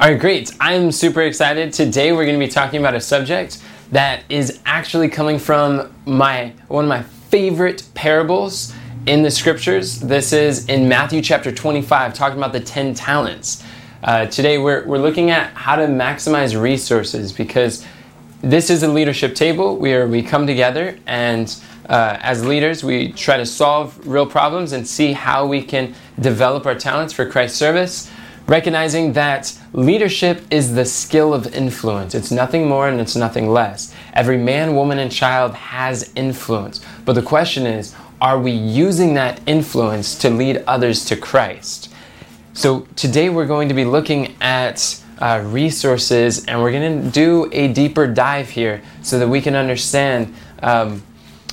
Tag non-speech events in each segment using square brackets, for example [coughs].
All right, great. I'm super excited. Today we're going to be talking about a subject that is actually coming from my one of my favorite parables in the scriptures. This is in Matthew chapter 25, talking about the 10 talents. Uh, today we're, we're looking at how to maximize resources because this is a leadership table where we come together and uh, as leaders we try to solve real problems and see how we can develop our talents for Christ's service recognizing that leadership is the skill of influence. It's nothing more and it's nothing less. Every man, woman, and child has influence. But the question is, are we using that influence to lead others to Christ? So today we're going to be looking at uh, resources and we're going to do a deeper dive here so that we can understand um,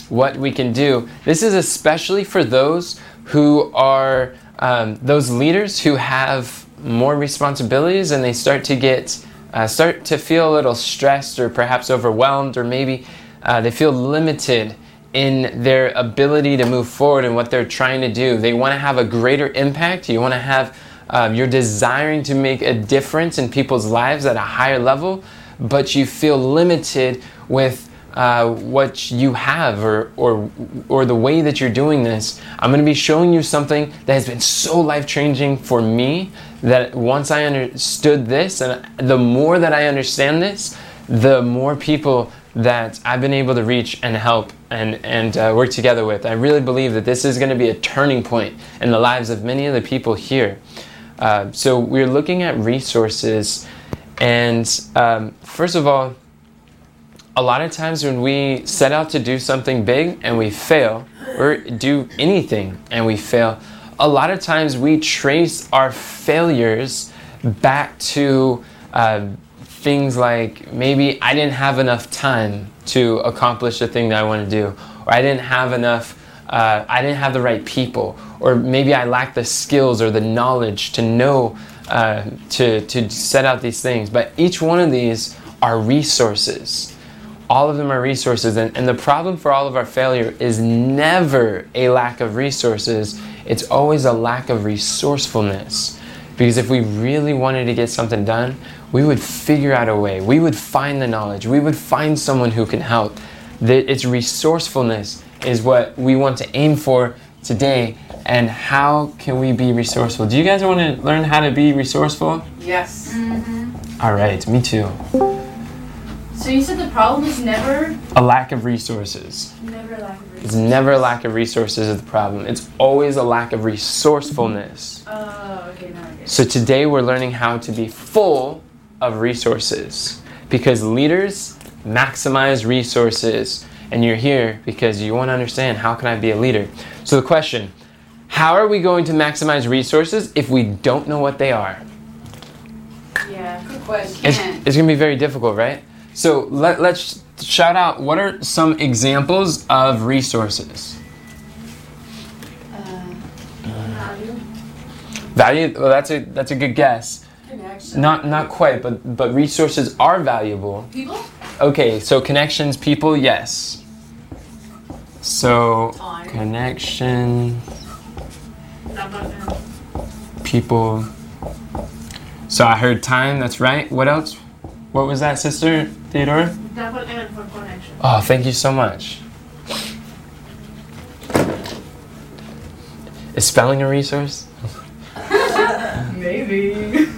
what we can do. This is especially for those who are um, those leaders who have more responsibilities and they start to get uh, start to feel a little stressed or perhaps overwhelmed or maybe uh, they feel limited in their ability to move forward and what they're trying to do. They want to have a greater impact. You want to have um, you're desiring to make a difference in people's lives at a higher level but you feel limited with uh, what you have or, or, or the way that you're doing this, I'm going to be showing you something that has been so life changing for me that once I understood this, and the more that I understand this, the more people that I've been able to reach and help and, and uh, work together with. I really believe that this is going to be a turning point in the lives of many of the people here. Uh, so we're looking at resources, and um, first of all, a lot of times when we set out to do something big and we fail, or do anything and we fail, a lot of times we trace our failures back to uh, things like maybe I didn't have enough time to accomplish the thing that I want to do, or I didn't have enough, uh, I didn't have the right people, or maybe I lack the skills or the knowledge to know uh, to, to set out these things. But each one of these are resources all of them are resources. And, and the problem for all of our failure is never a lack of resources, it's always a lack of resourcefulness. Because if we really wanted to get something done, we would figure out a way. We would find the knowledge. We would find someone who can help. That it's resourcefulness is what we want to aim for today. And how can we be resourceful? Do you guys want to learn how to be resourceful? Yes. Mm-hmm. All right, me too. So you said the problem is never a lack of resources. Never a lack of resources. It's never a lack of resources is the problem. It's always a lack of resourcefulness. Oh, okay, now I get it. So today we're learning how to be full of resources because leaders maximize resources and you're here because you want to understand how can I be a leader. So the question, how are we going to maximize resources if we don't know what they are? Yeah, good question. It's, it's going to be very difficult, right? So let, let's shout out what are some examples of resources? Uh, Value? Well, that's a that's a good guess. connection. Not not quite, but but resources are valuable. People? Okay, so connections, people, yes. So Time. connection, Not about them. people. So I heard time. That's right. What else? What was that, sister Theodora? Double N for connection. Oh, thank you so much. Is spelling a resource? [laughs] Maybe.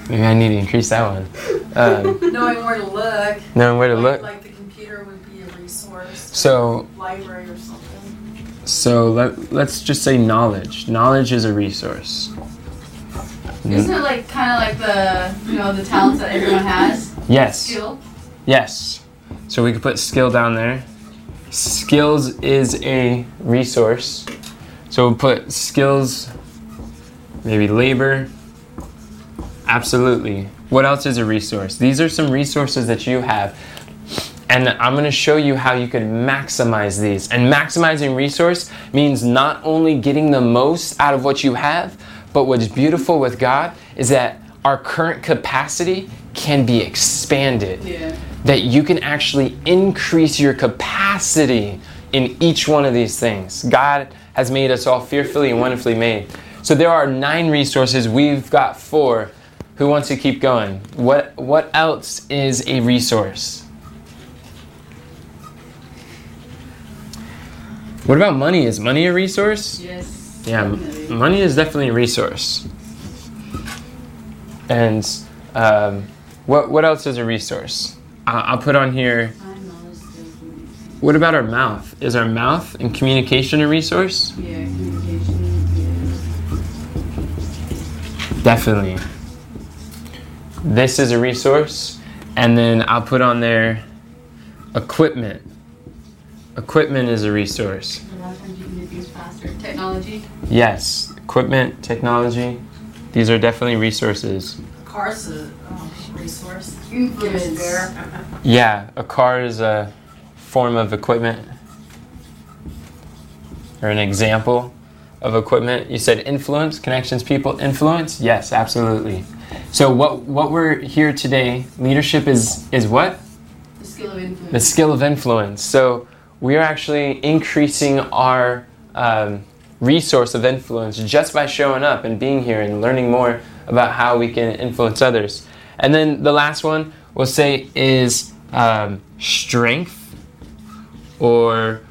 Maybe I need to increase that one. Um, Knowing where to look. knowing where to look. Like the computer would be a resource. So, Library or something. so let, let's just say knowledge. Knowledge is a resource. Isn't it like kind of like the you know the talents that everyone has? Yes. Skill. Yes. So we could put skill down there. Skills is a resource. So we'll put skills, maybe labor. Absolutely. What else is a resource? These are some resources that you have. And I'm going to show you how you can maximize these. And maximizing resource means not only getting the most out of what you have, but what's beautiful with God is that our current capacity can be expanded. Yeah. That you can actually increase your capacity in each one of these things. God has made us all fearfully and wonderfully made. So there are nine resources. We've got four. Who wants to keep going? What what else is a resource? What about money? Is money a resource? Yes. Yeah, money is definitely a resource. And um, what what else is a resource? I- I'll put on here. Time, knowledge, skills, beliefs. What about our mouth? Is our mouth and communication a resource? Yeah, communication. Yeah. Definitely. This is a resource, and then I'll put on there equipment. Equipment is a resource. A lot of times you can do things faster. Technology. Yes, equipment, technology, these are definitely resources. Car's a um, resource. Influence. [laughs] Yeah, a car is a form of equipment or an example of equipment. You said influence, connections, people, influence? Yes, absolutely. So what what we're here today, leadership is is what? The skill of influence. The skill of influence. So we are actually increasing our um, resource of influence just by showing up and being here and learning more about how we can influence others. And then the last one we'll say is um, strength, or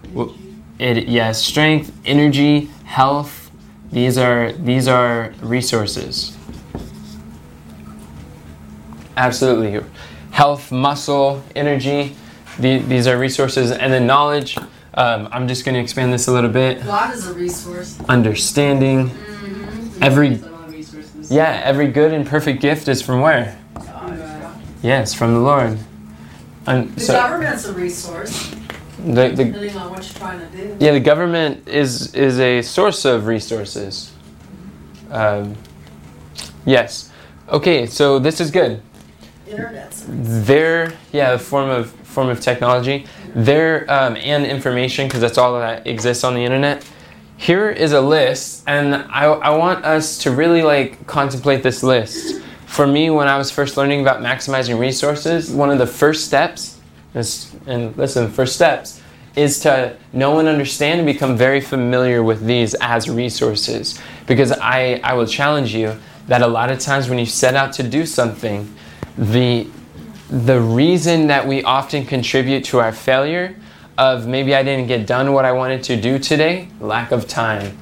it yes, strength, energy, health. These are these are resources. Absolutely, health, muscle, energy. The, these are resources, and then knowledge. Um, I'm just going to expand this a little bit. God is a resource. Understanding. Mm-hmm. Every- There's a lot of resources. Yeah, every good and perfect gift is from where? God. Yes, from the Lord. And The so government's a resource, the, the depending on what you're trying to do. yeah, the government is is a source of resources. Um, yes. Okay, so this is good. Internet's a Their yeah, a form of form of technology. there um, and information because that's all that exists on the internet. Here is a list, and I, I want us to really like contemplate this list. For me, when I was first learning about maximizing resources, one of the first steps is, and listen, first steps is to know and understand and become very familiar with these as resources. Because I, I will challenge you that a lot of times when you set out to do something, the the reason that we often contribute to our failure of maybe I didn't get done what I wanted to do today, lack of time,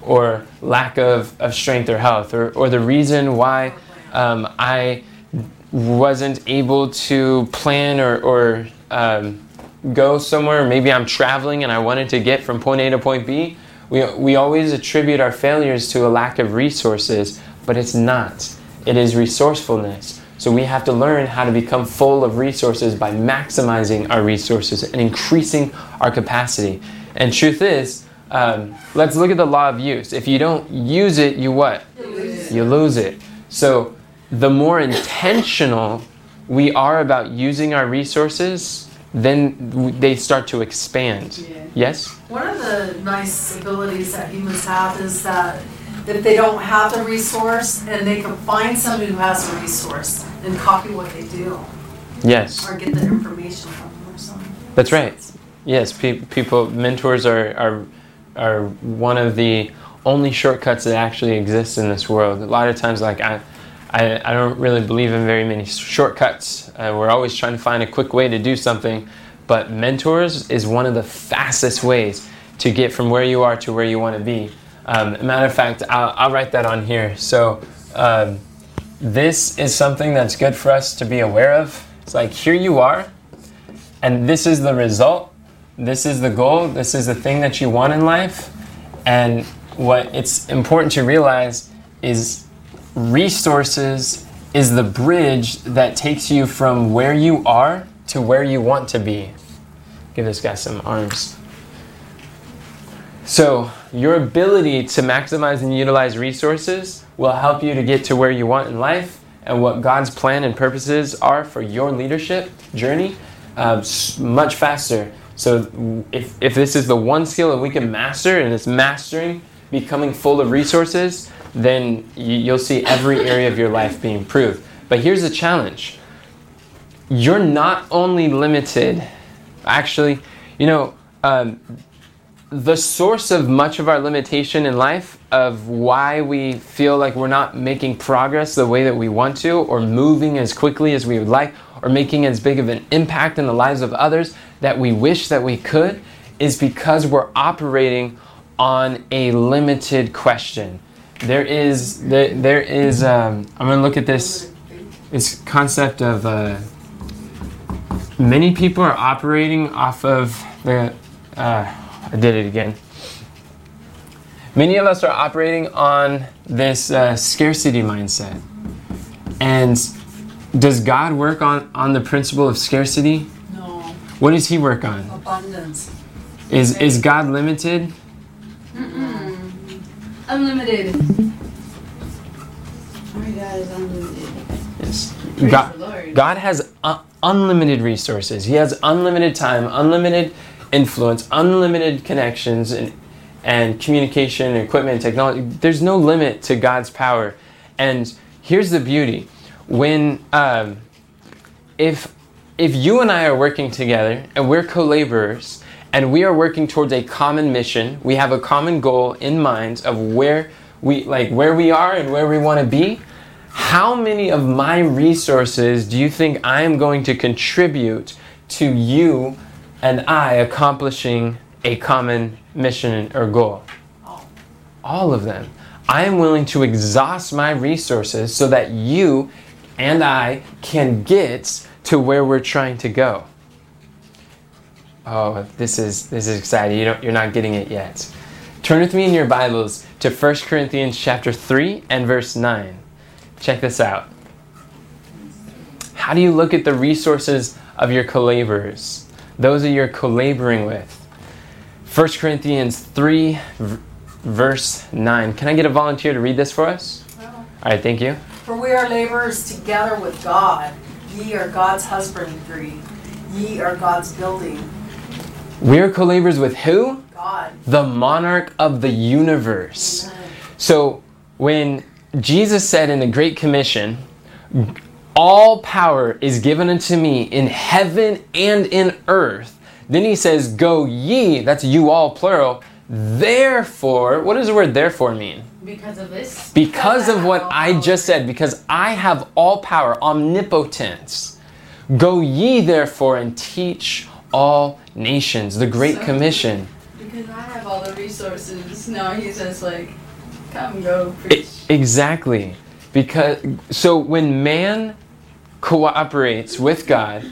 or lack of, of strength or health, or, or the reason why um, I wasn't able to plan or, or um, go somewhere, maybe I'm traveling and I wanted to get from point A to point B. We, we always attribute our failures to a lack of resources, but it's not. It is resourcefulness. So we have to learn how to become full of resources by maximizing our resources and increasing our capacity. And truth is, um, let's look at the law of use. If you don't use it, you what? You lose it. So the more intentional we are about using our resources, then they start to expand. Yeah. Yes? One of the nice abilities that humans have is that if they don't have the resource and they can find somebody who has a resource and copy what they do Yes. or get the information from them or something. That's right. Yes, pe- people, mentors are, are, are one of the only shortcuts that actually exist in this world. A lot of times, like, I, I, I don't really believe in very many shortcuts. Uh, we're always trying to find a quick way to do something, but mentors is one of the fastest ways to get from where you are to where you want to be. Um, matter of fact, I'll, I'll write that on here. So, um, this is something that's good for us to be aware of. It's like, here you are, and this is the result. This is the goal. This is the thing that you want in life. And what it's important to realize is resources is the bridge that takes you from where you are to where you want to be. Give this guy some arms. So your ability to maximize and utilize resources will help you to get to where you want in life and what god's plan and purposes are for your leadership journey uh, much faster. So if, if this is the one skill that we can master and it's mastering becoming full of resources then you, you'll see every area of your life being improved. But here's the challenge. You're not only limited actually you know um, the source of much of our limitation in life of why we feel like we're not making progress the way that we want to, or moving as quickly as we would like, or making as big of an impact in the lives of others that we wish that we could, is because we're operating on a limited question. There is there, there is um, I'm to look at this this concept of uh, many people are operating off of the uh, I did it again. Many of us are operating on this uh, scarcity mindset. And does God work on, on the principle of scarcity? No, What does He work on? abundance. Is, is God limited? Unlimited. Our God is unlimited. Yes. Praise God. God has uh, unlimited resources. He has unlimited time, unlimited influence, unlimited connections, and, and communication, equipment, technology. There's no limit to God's power. And here's the beauty: when um, if if you and I are working together and we're co-laborers and we are working towards a common mission, we have a common goal in mind of where we like where we are and where we want to be. How many of my resources do you think I am going to contribute to you and I accomplishing a common mission or goal? All of them. I am willing to exhaust my resources so that you and I can get to where we're trying to go. Oh, this is this is exciting. You don't, you're not getting it yet. Turn with me in your Bibles to 1 Corinthians chapter 3 and verse 9. Check this out. How do you look at the resources of your co-laborers? Those that you're co-laboring with. 1 Corinthians 3 v- verse 9. Can I get a volunteer to read this for us? All right, thank you. For we are laborers together with God. Ye are God's husbandry. Ye are God's building. We are co-laborers with who? God. The monarch of the universe. So when Jesus said in the Great Commission, all power is given unto me in heaven and in earth, then he says, Go ye, that's you all plural. Therefore, what does the word therefore mean? Because of this. Because of what I just said, because I have all power, omnipotence. Go ye therefore and teach all nations, the Great So- Commission. Because I have all the resources. Now he says like, come go preach. exactly. Because so when man cooperates with God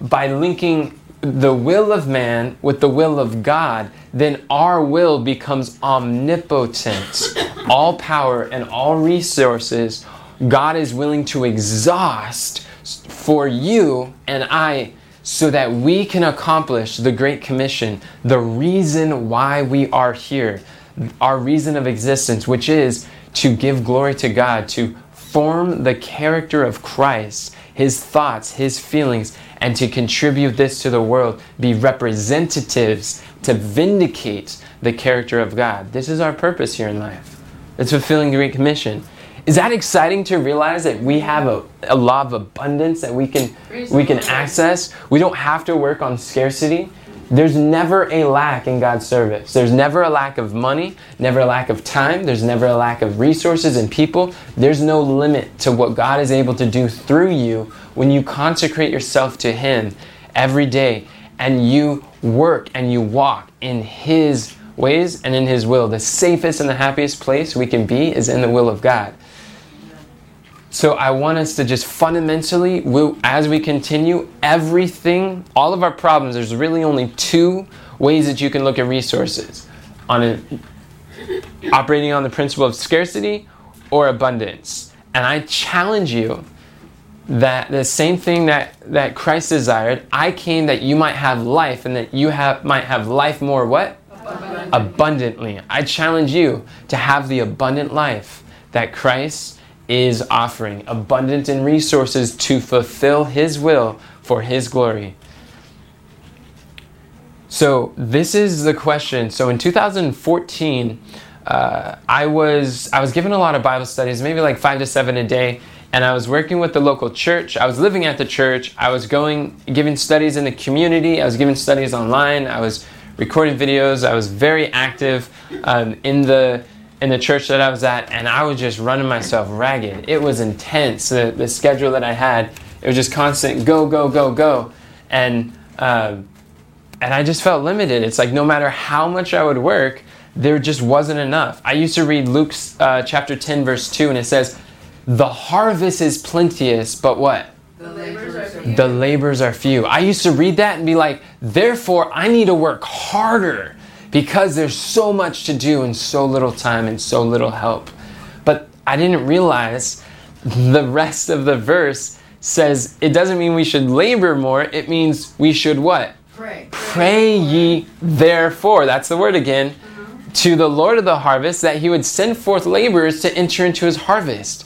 by linking the will of man with the will of God, then our will becomes omnipotent. all power and all resources God is willing to exhaust for you and I so that we can accomplish the Great Commission, the reason why we are here, our reason of existence, which is to give glory to God, to form the character of Christ, his thoughts, his feelings, and to contribute this to the world, be representatives to vindicate the character of God. This is our purpose here in life. It's fulfilling the Great Commission. Is that exciting to realize that we have a, a law of abundance that we can we can access? We don't have to work on scarcity. There's never a lack in God's service. There's never a lack of money, never a lack of time, there's never a lack of resources and people. There's no limit to what God is able to do through you when you consecrate yourself to Him every day and you work and you walk in His ways and in His will. The safest and the happiest place we can be is in the will of God. So I want us to just fundamentally, we'll, as we continue, everything, all of our problems, there's really only two ways that you can look at resources. On a, operating on the principle of scarcity or abundance. And I challenge you that the same thing that, that Christ desired, I came that you might have life and that you have might have life more what? abundantly. I challenge you to have the abundant life that Christ is offering, abundant in resources to fulfill His will for His glory. So, this is the question. So, in 2014, uh, I was I was given a lot of Bible studies, maybe like five to seven a day, and I was working with the local church. I was living at the church. I was going giving studies in the community. I was giving studies online. I was recording videos. I was very active um, in the in the church that I was at, and I was just running myself ragged. It was intense. The, the schedule that I had, it was just constant go, go, go, go. And, uh, and I just felt limited. It's like no matter how much I would work, there just wasn't enough. I used to read Luke uh, chapter 10, verse 2, and it says, The harvest is plenteous, but what? The labors are few. The labors are few. I used to read that and be like, therefore, I need to work harder because there's so much to do and so little time and so little help. But I didn't realize the rest of the verse says it doesn't mean we should labor more, it means we should what? Pray. Pray ye therefore, that's the word again, mm-hmm. to the Lord of the harvest that he would send forth laborers to enter into his harvest.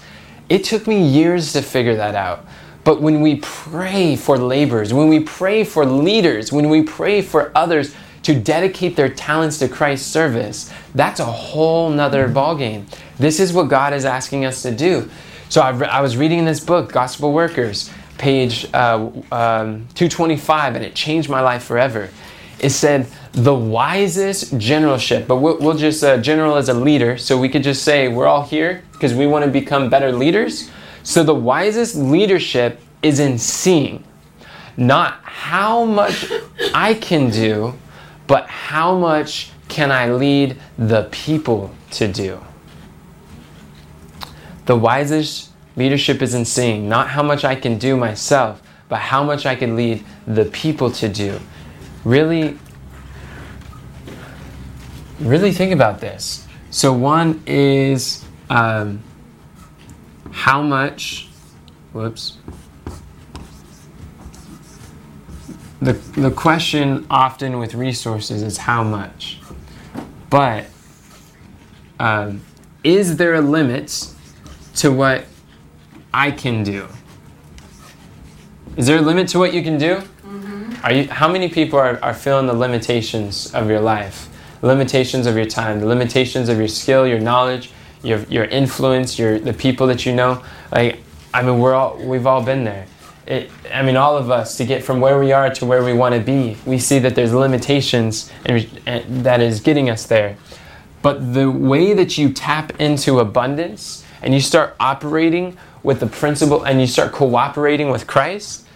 It took me years to figure that out. But when we pray for laborers, when we pray for leaders, when we pray for others to dedicate their talents to Christ's service, that's a whole nother ballgame. This is what God is asking us to do. So I, I was reading in this book, Gospel Workers, page uh, um, 225, and it changed my life forever. It said, the wisest generalship, but we'll, we'll just, uh, general as a leader, so we could just say we're all here because we want to become better leaders. So the wisest leadership is in seeing, not how much I can do, but how much can I lead the people to do. The wisest leadership is in seeing, not how much I can do myself, but how much I can lead the people to do. Really, really think about this. So, one is um, how much, whoops. The, the question often with resources is how much. But um, is there a limit to what I can do? Is there a limit to what you can do? Are you, how many people are, are feeling the limitations of your life? The limitations of your time, the limitations of your skill, your knowledge, your, your influence, your, the people that you know? Like, I mean, we're all, we've all been there. It, I mean, all of us, to get from where we are to where we want to be, we see that there's limitations and, and that is getting us there. But the way that you tap into abundance and you start operating with the principle and you start cooperating with Christ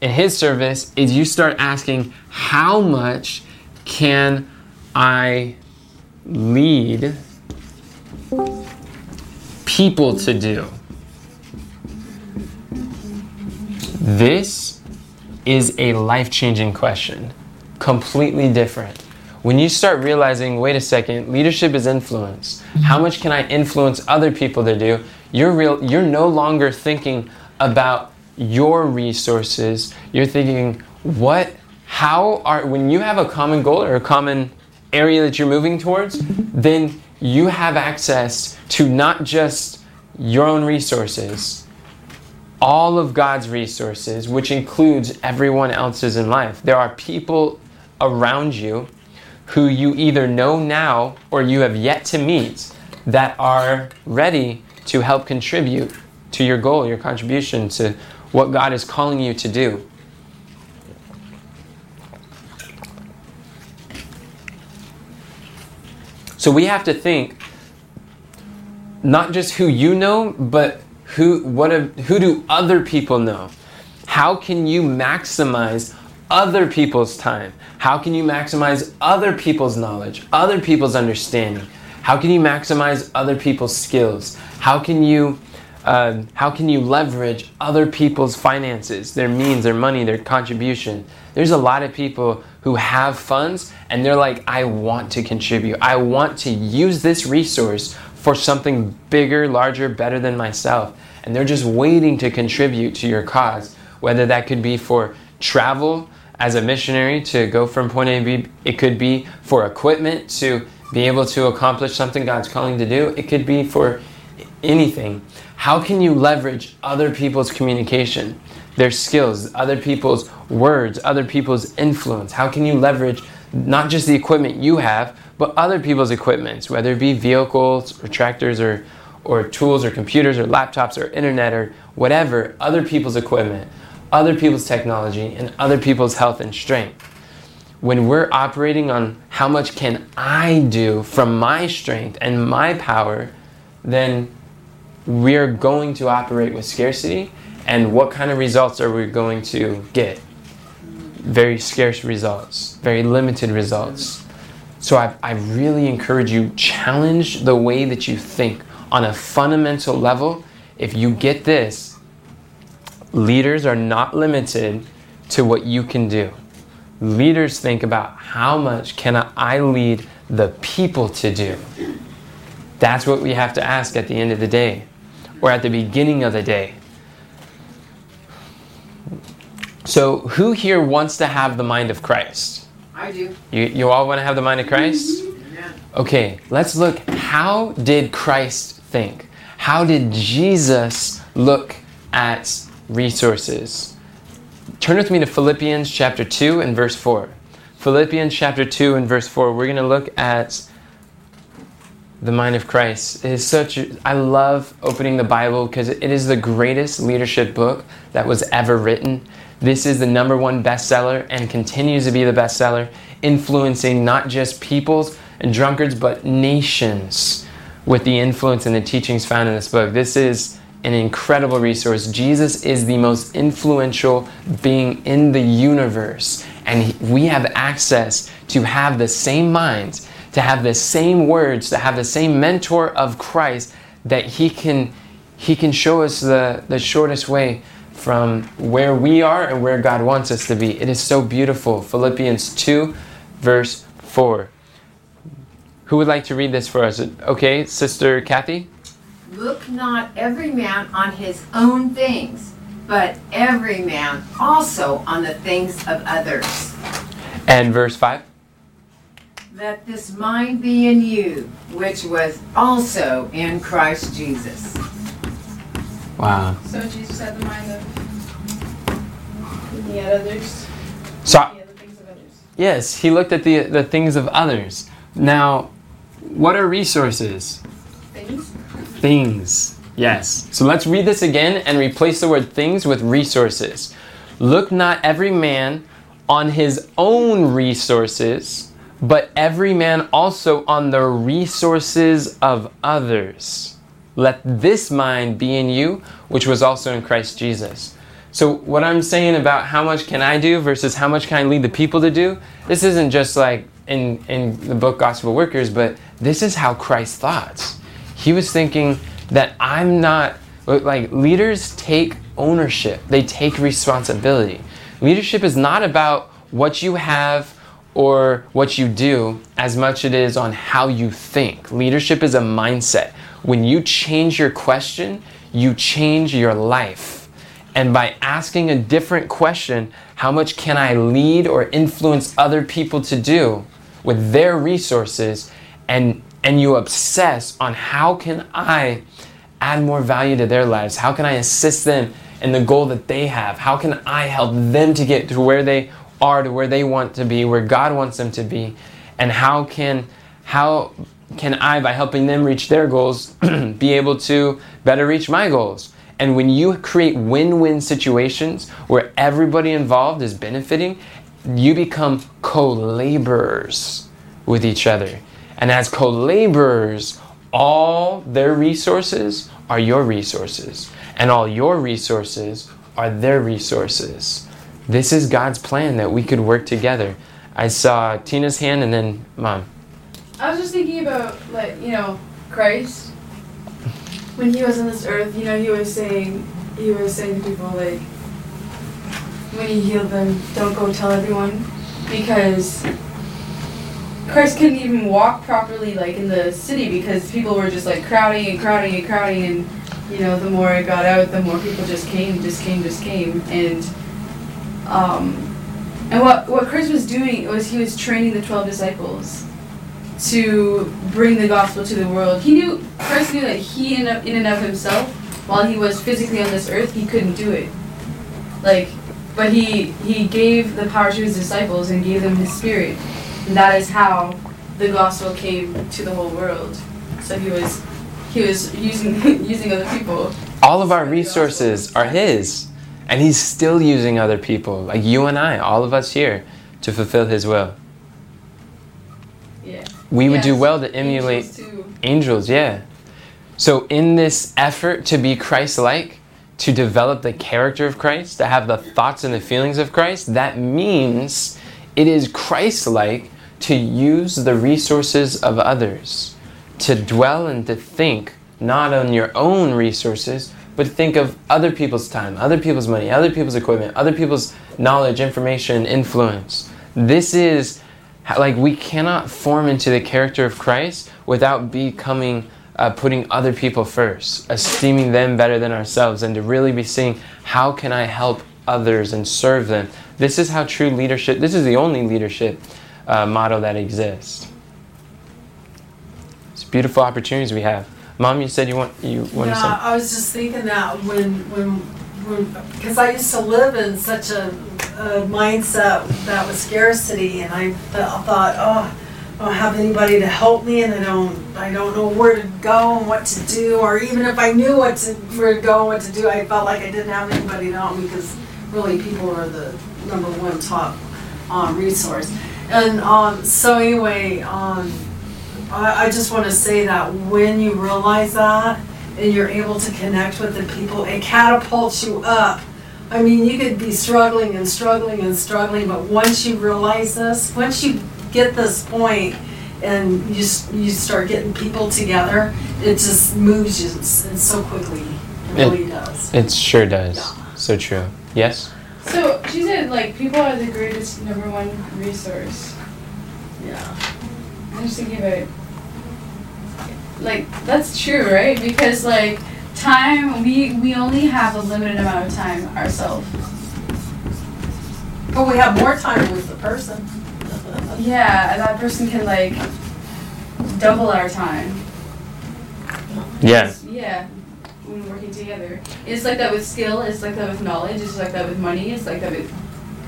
in His service is you start asking, how much can I lead people to do? This is a life changing question, completely different. When you start realizing, wait a second, leadership is influence. How much can I influence other people to do? You're real you're no longer thinking about your resources. You're thinking, what how are when you have a common goal or a common area that you're moving towards, then you have access to not just your own resources, all of God's resources, which includes everyone else's in life. There are people around you who you either know now or you have yet to meet that are ready to help contribute to your goal, your contribution to what God is calling you to do. So we have to think not just who you know, but who what who do other people know? How can you maximize other people's time? How can you maximize other people's knowledge, other people's understanding? How can you maximize other people's skills? How can you um, how can you leverage other people's finances, their means, their money, their contribution? There's a lot of people who have funds and they're like, I want to contribute. I want to use this resource for something bigger, larger, better than myself. And they're just waiting to contribute to your cause, whether that could be for travel as a missionary to go from point A to B, it could be for equipment to be able to accomplish something God's calling to do, it could be for anything. How can you leverage other people's communication, their skills, other people's words, other people's influence? How can you leverage not just the equipment you have, but other people's equipments, whether it be vehicles or tractors or, or tools or computers or laptops or internet or whatever, other people's equipment, other people's technology, and other people's health and strength? when we're operating on how much can I do from my strength and my power, then we're going to operate with scarcity. And what kind of results are we going to get? Very scarce results, very limited results. So I, I really encourage you, challenge the way that you think on a fundamental level. If you get this, leaders are not limited to what you can do. Leaders think about how much can I lead the people to do? That's what we have to ask at the end of the day or at the beginning of the day. So, who here wants to have the mind of Christ? I do. You, you all want to have the mind of Christ? Mm-hmm. Yeah. Okay, let's look. How did Christ think? How did Jesus look at resources? Turn with me to Philippians chapter 2 and verse 4. Philippians chapter 2 and verse 4. We're going to look at the mind of Christ. It is such a, I love opening the Bible because it is the greatest leadership book that was ever written. This is the number one bestseller and continues to be the bestseller, influencing not just peoples and drunkards, but nations with the influence and the teachings found in this book. This is an incredible resource. Jesus is the most influential being in the universe, and we have access to have the same minds, to have the same words, to have the same mentor of Christ that he can he can show us the, the shortest way from where we are and where God wants us to be. It is so beautiful. Philippians 2 verse 4. Who would like to read this for us? Okay, Sister Kathy? Look not every man on his own things, but every man also on the things of others. And verse 5. Let this mind be in you, which was also in Christ Jesus. Wow. So Jesus had the mind of looking at others, So, looking at the things of others. yes, he looked at the, the things of others. Now, what are resources? Things. Things. Yes. So let's read this again and replace the word things with resources. Look not every man on his own resources, but every man also on the resources of others. Let this mind be in you, which was also in Christ Jesus. So, what I'm saying about how much can I do versus how much can I lead the people to do, this isn't just like in, in the book Gospel Workers, but this is how Christ thought. He was thinking that I'm not, like, leaders take ownership, they take responsibility. Leadership is not about what you have or what you do as much it is on how you think. Leadership is a mindset. When you change your question, you change your life. And by asking a different question, how much can I lead or influence other people to do with their resources and and you obsess on how can I add more value to their lives? How can I assist them in the goal that they have? How can I help them to get to where they are, to where they want to be, where God wants them to be? And how can how can I, by helping them reach their goals, [clears throat] be able to better reach my goals? And when you create win win situations where everybody involved is benefiting, you become co laborers with each other. And as co laborers, all their resources are your resources, and all your resources are their resources. This is God's plan that we could work together. I saw Tina's hand and then mom. I was just thinking about like you know Christ when he was on this earth. You know he was saying he was saying to people like when he healed them, don't go tell everyone because Christ couldn't even walk properly like in the city because people were just like crowding and crowding and crowding and you know the more it got out, the more people just came, just came, just came and um and what what Christ was doing was he was training the twelve disciples to bring the gospel to the world. He knew Christ knew that he in, in and of himself, while he was physically on this earth, he couldn't do it. Like, but he he gave the power to his disciples and gave them his spirit, and that is how the gospel came to the whole world. So he was he was using [laughs] using other people. All of our resources are His, and He's still using other people, like you and I, all of us here, to fulfill His will. Yeah. We would do well to emulate angels too. angels, yeah. So, in this effort to be Christ like, to develop the character of Christ, to have the thoughts and the feelings of Christ, that means it is Christ like to use the resources of others, to dwell and to think not on your own resources, but think of other people's time, other people's money, other people's equipment, other people's knowledge, information, influence. This is how- like we cannot form into the character of Christ without becoming uh, putting other people first, esteeming them better than ourselves, and to really be seeing how can I help others and serve them. This is how true leadership. This is the only leadership uh, model that exists. It's beautiful opportunities we have. Mom, you said you want you want Yeah, to say. I was just thinking that when, when, when, because I used to live in such a, a mindset that was scarcity, and I th- thought, oh, I don't have anybody to help me, and I don't, I don't know where to go and what to do, or even if I knew what to, where to go and what to do, I felt like I didn't have anybody to help me, because really people are the number one top, um, resource. And, um, so anyway, um, I, I just want to say that when you realize that and you're able to connect with the people, it catapults you up. I mean, you could be struggling and struggling and struggling, but once you realize this, once you get this point and you, you start getting people together, it just moves you so quickly. It It- really does. It sure does. So true. Yes. So she said like people are the greatest number one resource. Yeah. I'm just thinking about it. Like that's true, right? Because like time, we we only have a limited amount of time ourselves. But we have more time with the person. Yeah, that person can like double our time. Yeah. Yeah. When working together, it's like that with skill. It's like that with knowledge. It's like that with money. It's like that with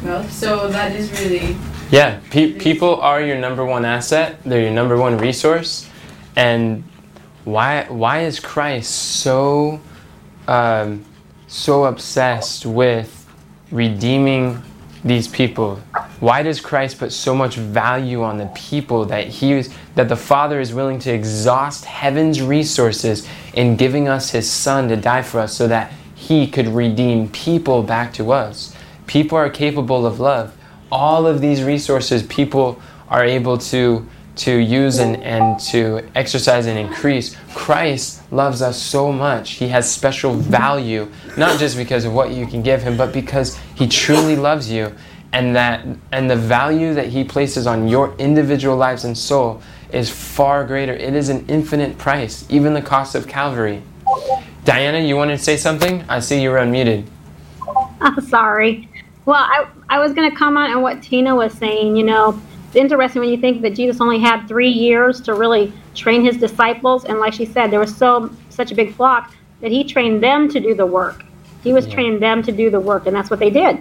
wealth. So that is really Yeah, pe- people are your number one asset. They're your number one resource. And why why is Christ so um, so obsessed with redeeming these people? Why does Christ put so much value on the people that he is, that the Father is willing to exhaust heaven's resources in giving us his son to die for us so that he could redeem people back to us? People are capable of love. All of these resources people are able to to use and, and to exercise and increase. Christ loves us so much. He has special value, not just because of what you can give him, but because he truly loves you and that and the value that he places on your individual lives and soul is far greater. It is an infinite price, even the cost of Calvary. Diana, you wanted to say something? I see you were unmuted. I'm [laughs] sorry. Well, I, I was going to comment on what Tina was saying. You know, it's interesting when you think that Jesus only had three years to really train his disciples, and like she said, there was so such a big flock that he trained them to do the work. He was Yeah. training them to do the work, and that's what they did.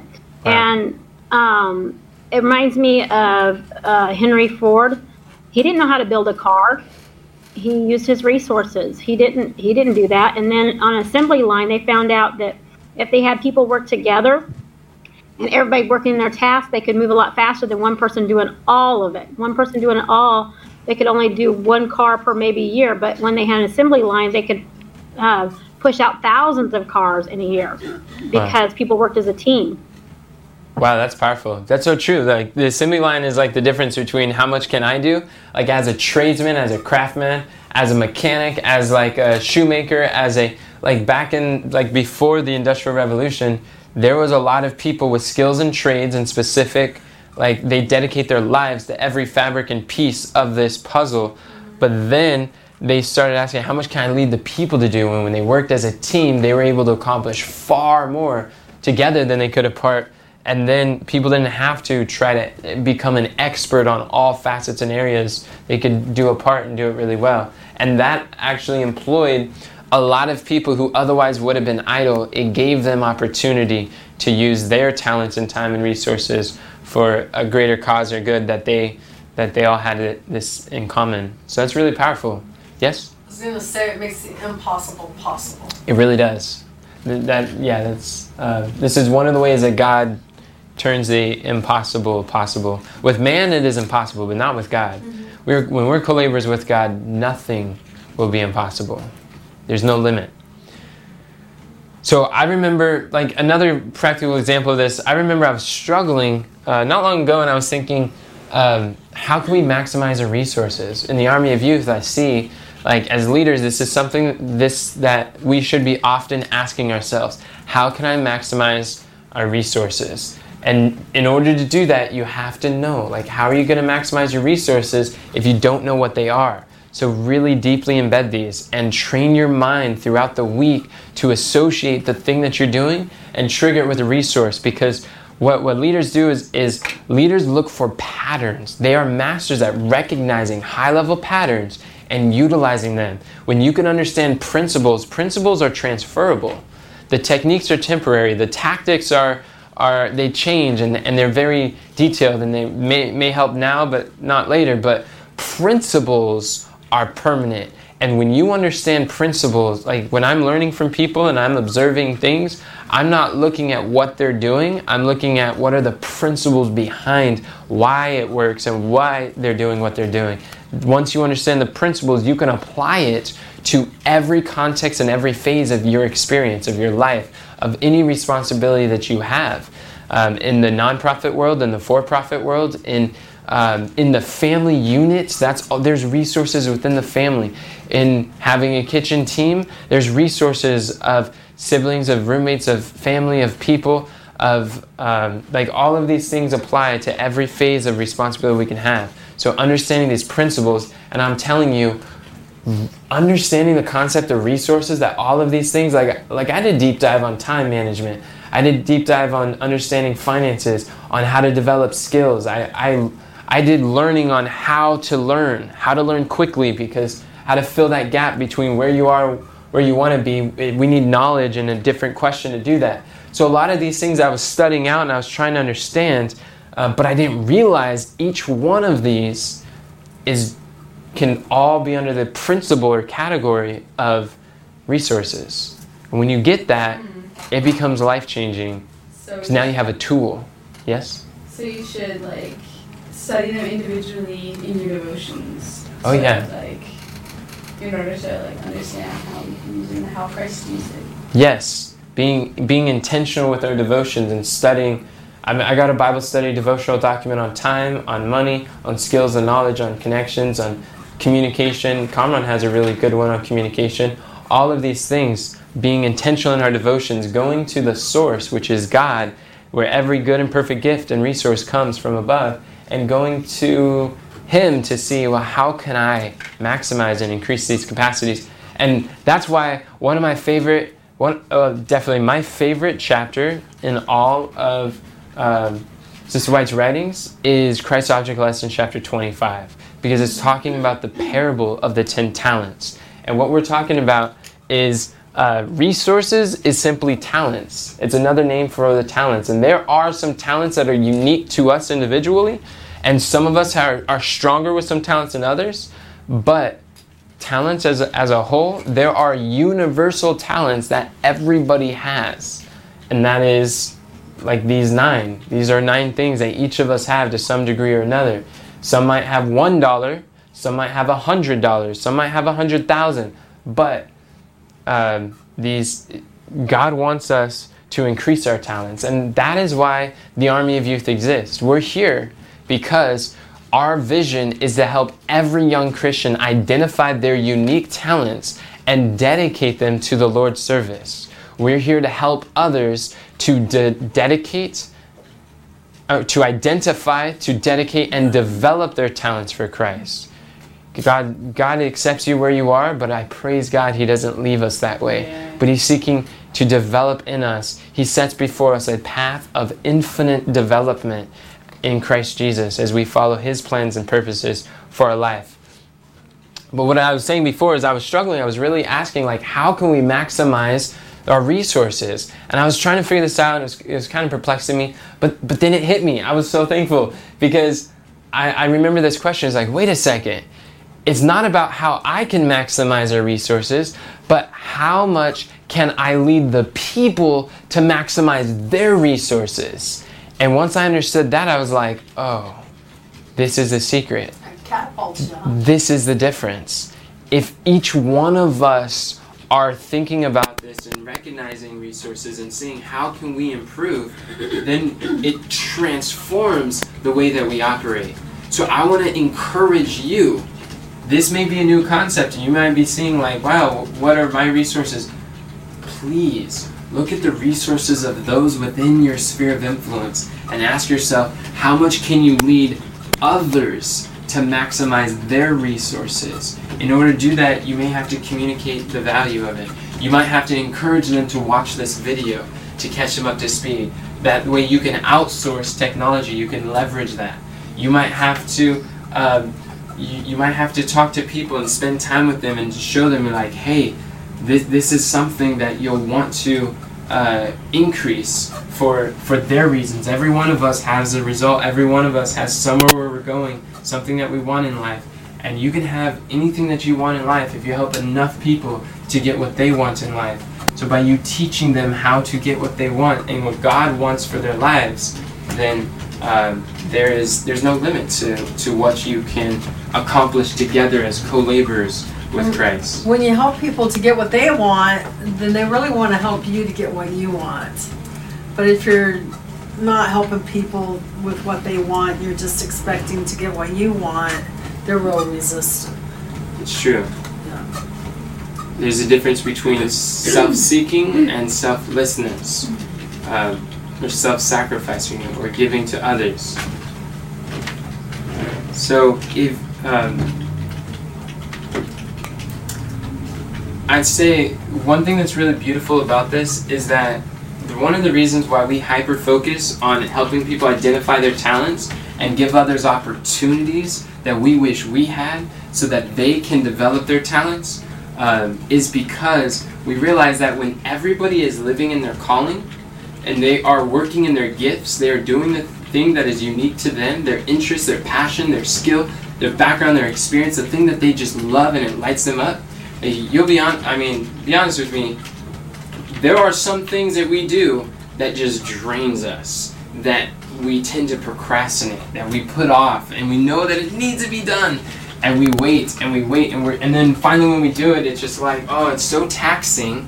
Wow. And um, it reminds me of uh, Henry Ford. He didn't know how to build a car. He used his resources. He didn't. He didn't do that. And then on assembly line, they found out that if they had people work together and everybody working their task, they could move a lot faster than one person doing all of it. One person doing it all, they could only do one car per maybe year. But when they had an assembly line, they could uh, push out thousands of cars in a year because people worked as a team. Wow, that's powerful. That's so true. Like the assembly line is like the difference between how much can I do, like as a tradesman, as a craftsman, as a mechanic, as like a shoemaker, as a like back in like before the industrial revolution, there was a lot of people with skills and trades and specific like they dedicate their lives to every fabric and piece of this puzzle. But then they started asking how much can I lead the people to do? And when they worked as a team, they were able to accomplish far more together than they could apart. And then people didn't have to try to become an expert on all facets and areas. They could do a part and do it really well. And that actually employed a lot of people who otherwise would have been idle it gave them opportunity to use their talents and time and resources for a greater cause or good that they that they all had this in common so that's really powerful yes I was gonna say it makes the impossible possible. it really does. That yeah, that's uh, this is one of the ways that God turns the impossible possible. With man, it is impossible, but not with God. We're, when we're co laborers with God, nothing will be impossible. There's no limit. So I remember, like another practical example of this. I remember I was struggling uh, not long ago, and I was thinking, um, how can we maximize our resources in the Army of Youth? I see, like as leaders, this is something this that we should be often asking ourselves: How can I maximize our resources? And in order to do that, you have to know, like, how are you going to maximize your resources if you don't know what they are? So, really deeply embed these and train your mind throughout the week to associate the thing that you're doing and trigger it with a resource because what, what leaders do is, is leaders look for patterns. They are masters at recognizing high level patterns and utilizing them. When you can understand principles, principles are transferable. The techniques are temporary, the tactics are, are they change and, and they're very detailed and they may, may help now but not later. But principles are permanent. And when you understand principles, like when I'm learning from people and I'm observing things, I'm not looking at what they're doing. I'm looking at what are the principles behind why it works and why they're doing what they're doing. Once you understand the principles, you can apply it to every context and every phase of your experience, of your life, of any responsibility that you have. Um, in the nonprofit world, in the for profit world, in um, in the family units, that's there's resources within the family. In having a kitchen team, there's resources of siblings, of roommates, of family, of people, of um, like all of these things apply to every phase of responsibility we can have. So understanding these principles, and I'm telling you, understanding the concept of resources, that all of these things, like like I did deep dive on time management. I did deep dive on understanding finances, on how to develop skills. I, I I did learning on how to learn, how to learn quickly because how to fill that gap between where you are, where you want to be. We need knowledge and a different question to do that. So a lot of these things I was studying out and I was trying to understand, uh, but I didn't realize each one of these is can all be under the principle or category of resources. And when you get that, mm-hmm. it becomes life changing so now you have a tool. Yes. So you should like study them individually in your devotions. Oh so yeah. Like in order to like understand how we can use it how Christ used it. Yes, being being intentional with our devotions and studying. I mean, I got a Bible study devotional document on time, on money, on skills and knowledge, on connections, on communication. Kamran has a really good one on communication. All of these things, being intentional in our devotions, going to the source, which is God, where every good and perfect gift and resource comes from above, and going to him to see, well, how can I maximize and increase these capacities? And that's why one of my favorite, one uh, definitely my favorite chapter in all of um, Sister White's writings is Christ's Object Lesson, chapter 25, because it's talking about the parable of the 10 talents. And what we're talking about is uh, resources is simply talents. It's another name for the talents. And there are some talents that are unique to us individually, and some of us are, are stronger with some talents than others. But talents as a, as a whole, there are universal talents that everybody has. And that is like these nine. These are nine things that each of us have to some degree or another. Some might have one dollar, some might have a hundred dollars, some might have a hundred thousand. But um, these God wants us to increase our talents, and that is why the Army of Youth exists. We're here because our vision is to help every young Christian identify their unique talents and dedicate them to the Lord's service. We're here to help others to de- dedicate, uh, to identify, to dedicate, and develop their talents for Christ. God, God accepts you where you are, but I praise God He doesn't leave us that way. Yeah. But He's seeking to develop in us. He sets before us a path of infinite development in Christ Jesus as we follow His plans and purposes for our life. But what I was saying before is I was struggling. I was really asking, like, how can we maximize our resources? And I was trying to figure this out, and it was, it was kind of perplexing me. But but then it hit me. I was so thankful because I, I remember this question. It's like, wait a second it's not about how I can maximize our resources, but how much can I lead the people to maximize their resources? And once I understood that, I was like, oh, this is a secret. This is the difference. If each one of us are thinking about this and recognizing resources and seeing how can we improve, then it transforms the way that we operate. So I want to encourage you. This may be a new concept and you might be seeing like, wow, what are my resources? Please look at the resources of those within your sphere of influence and ask yourself, how much can you lead others to maximize their resources. In order to do that, you may have to communicate the value of it. You might have to encourage them to watch this video to catch them up to speed. That way, you can outsource technology. You can leverage that. You might have to. Um, you, you might have to talk to people and spend time with them and show them like, hey, this, this is something that you'll want to uh, increase for for their reasons. Every one of us has a result. Every one of us has somewhere where we're going, something that we want in life. And you can have anything that you want in life if you help enough people to get what they want in life. So by you teaching them how to get what they want and what God wants for their lives, then um, there is there's no limit to, to what you can accomplish together as co-laborers with Christ. When you help people to get what they want, then they really want to help you to get what you want. But if you're not helping people with what they want, you're just expecting to get what you want, they're real resistant. It's true. Yeah. There's a difference between self-seeking [clears throat] and selflessness, um, or self-sacrificing, or giving to others. So if um, I'd say one thing that's really beautiful about this is that one of the reasons why we hyper focus on helping people identify their talents and give others opportunities that we wish we had so that they can develop their talents um, is because we realize that when everybody is living in their calling and they are working in their gifts, they are doing the thing that is unique to them, their interest, their passion, their skill, their background, their experience, the thing that they just love and it lights them up. You'll be on, I mean, be honest with me, there are some things that we do that just drains us, that we tend to procrastinate, that we put off, and we know that it needs to be done, and we wait and we wait, and we're, and then finally when we do it, it's just like, oh, it's so taxing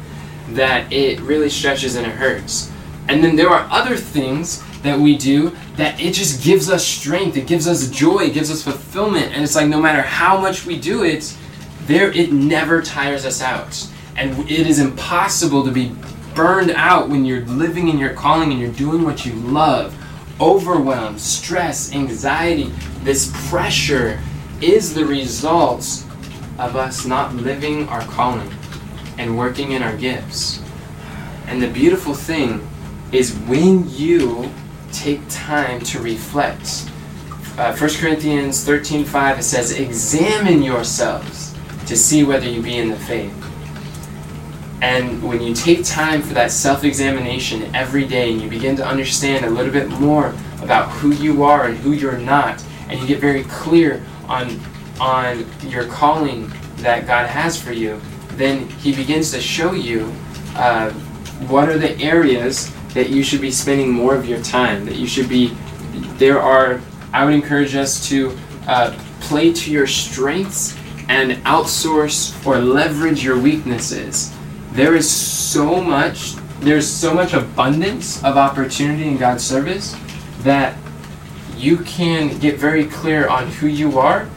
that it really stretches and it hurts. And then there are other things that we do that it just gives us strength, it gives us joy, it gives us fulfillment, and it's like no matter how much we do it, there it never tires us out. And it is impossible to be burned out when you're living in your calling and you're doing what you love. Overwhelm, stress, anxiety, this pressure is the result of us not living our calling and working in our gifts. And the beautiful thing is when you take time to reflect. Uh, 1 Corinthians 13:5 it says, "Examine yourselves to see whether you be in the faith." And when you take time for that self-examination every day and you begin to understand a little bit more about who you are and who you're not, and you get very clear on on your calling that God has for you, then He begins to show you uh, what are the areas that you should be spending more of your time. That you should be. There are. I would encourage us to uh, play to your strengths and outsource or leverage your weaknesses. There is so much. There's so much abundance of opportunity in God's service that you can get very clear on who you are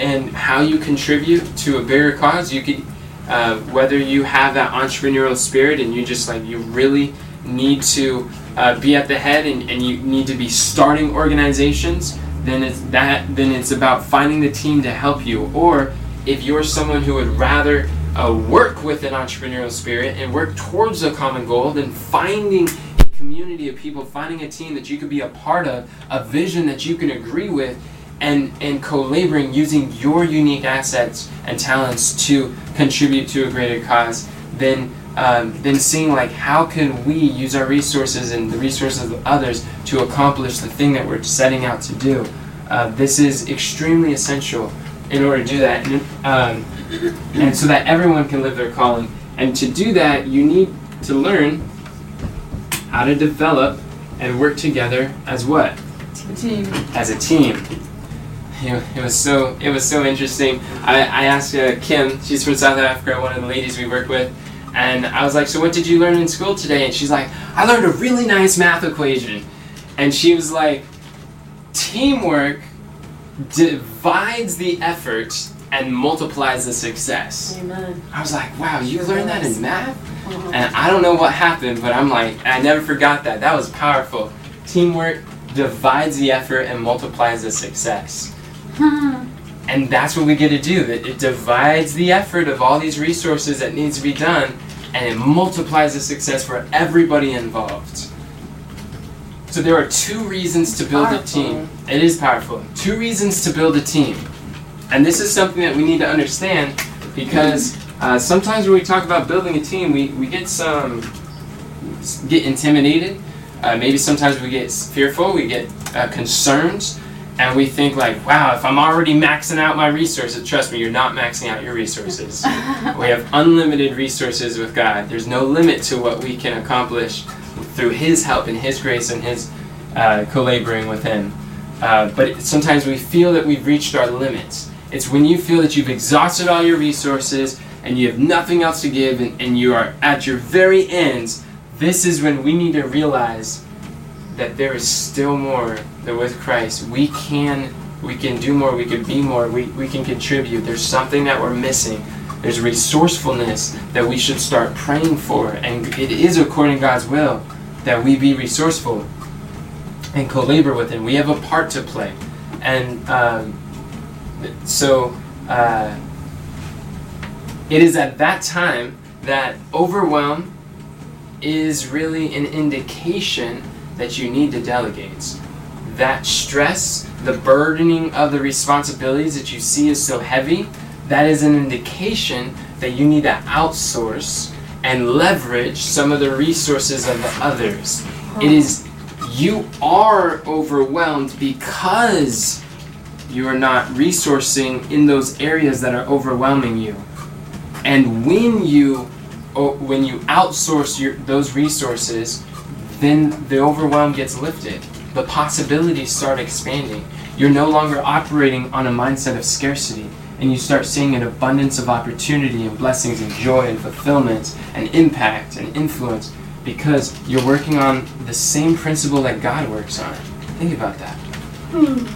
and how you contribute to a bigger cause. You could, uh, whether you have that entrepreneurial spirit and you just like you really need to uh, be at the head and, and you need to be starting organizations, then it's that. Then it's about finding the team to help you. Or if you're someone who would rather uh, work with an entrepreneurial spirit and work towards a common goal, then finding a community of people, finding a team that you could be a part of, a vision that you can agree with, and, and co-laboring using your unique assets and talents to contribute to a greater cause, then um, then seeing like how can we use our resources and the resources of others to accomplish the thing that we're setting out to do. Uh, this is extremely essential in order to do that, and, um, and so that everyone can live their calling. And to do that, you need to learn how to develop and work together as what? A team. As a team. You know, it was so it was so interesting. I, I asked uh, Kim, she's from South Africa, one of the ladies we work with, and I was like, "So what did you learn in school today?" And she's like, "I learned a really nice math equation," and she was like, "Teamwork divides the effort and multiplies the success." Amen. I was like, "Wow, you learned that in math?" Uh-huh. And I don't know what happened, but I'm like, I never forgot that. That was powerful. Teamwork divides the effort and multiplies the success. Hmm. And that's what we get to do. That it divides the effort of all these resources that needs to be done, and it multiplies the success for everybody involved. So there are two reasons to build a team. It is powerful. Two reasons to build a team. And this is something that we need to understand because uh, sometimes when we talk about building a team, we, we get some get intimidated. Uh, maybe sometimes we get fearful. We get uh, concerned, and we think like, "Wow, if I'm already maxing out my resources, trust me, you're not maxing out your resources. [laughs] we have unlimited resources with God. There's no limit to what we can accomplish through His help and His grace and His uh, co-laboring with Him. Uh, but sometimes we feel that we've reached our limits. It's when you feel that you've exhausted all your resources and you have nothing else to give and, and you are at your very ends, this is when we need to realize that there is still more that with Christ we can we can do more, we can be more, we, we can contribute. There's something that we're missing. There's resourcefulness that we should start praying for. And it is according to God's will that we be resourceful and co-labor with Him. We have a part to play. And um, so uh, it is at that time that overwhelm is really an indication that you need to delegate. That stress, the burdening of the responsibilities that you see is so heavy, that is an indication that you need to outsource and leverage some of the resources of the others. It is you are overwhelmed because you are not resourcing in those areas that are overwhelming you. And when you oh, when you outsource your those resources, then the overwhelm gets lifted. The possibilities start expanding. You're no longer operating on a mindset of scarcity, and you start seeing an abundance of opportunity and blessings and joy and fulfillment and impact and influence because you're working on the same principle that God works on. Think about that. Hmm.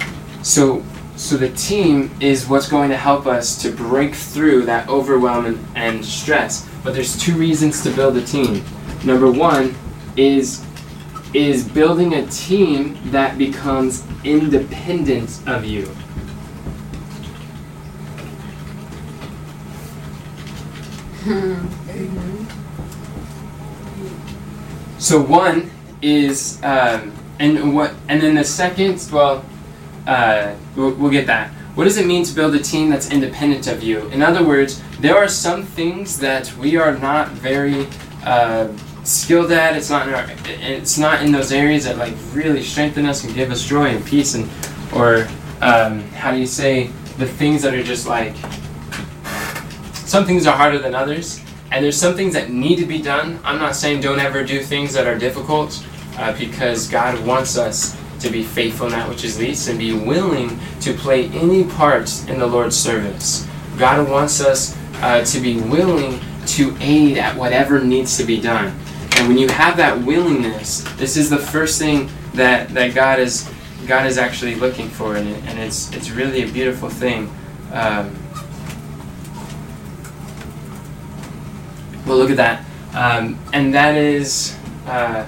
So so the team is what's going to help us to break through that overwhelm and, and stress. But there's two reasons to build a team. Number one is is building a team that becomes independent of you. So one is, um, and what, and then the second, well, uh, we'll, we'll get that. What does it mean to build a team that's independent of you? In other words, there are some things that we are not very uh, skilled at. It's not in our, it's not in those areas that like really strengthen us and give us joy and peace and, or um, how do you say the things that are just like some things are harder than others, and there's some things that need to be done. I'm not saying don't ever do things that are difficult, uh, because God wants us to be faithful in that which is least and be willing to play any part in the Lord's service. God wants us uh, to be willing to aid at whatever needs to be done. And when you have that willingness, this is the first thing that, that God is God is actually looking for, and, and it's it's really a beautiful thing. Um, Well, look at that. Um, and that is, uh,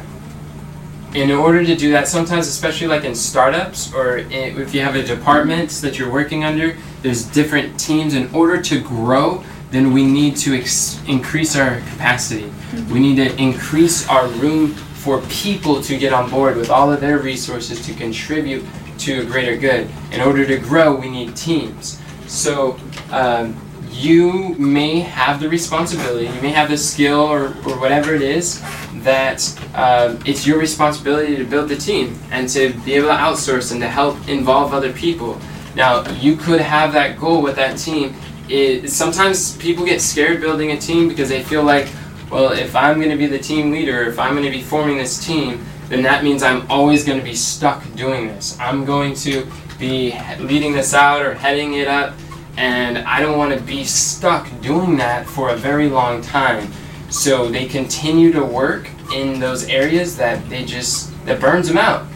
in order to do that, sometimes, especially like in startups or i if you have a department that you're working under, there's different teams. In order to grow, then we need to ex- increase our capacity. We need to increase our room for people to get on board with all of their resources to contribute to a greater good. In order to grow, we need teams. So, um, you may have the responsibility, you may have the skill or, or whatever it is that um, it's your responsibility to build the team and to be able to outsource and to help involve other people. Now, you could have that goal with that team. It, sometimes people get scared building a team because they feel like, well, if I'm going to be the team leader, if I'm going to be forming this team, then that means I'm always going to be stuck doing this. I'm going to be leading this out or heading it up, and I don't want to be stuck doing that for a very long time. So they continue to work in those areas that they just that burns them out.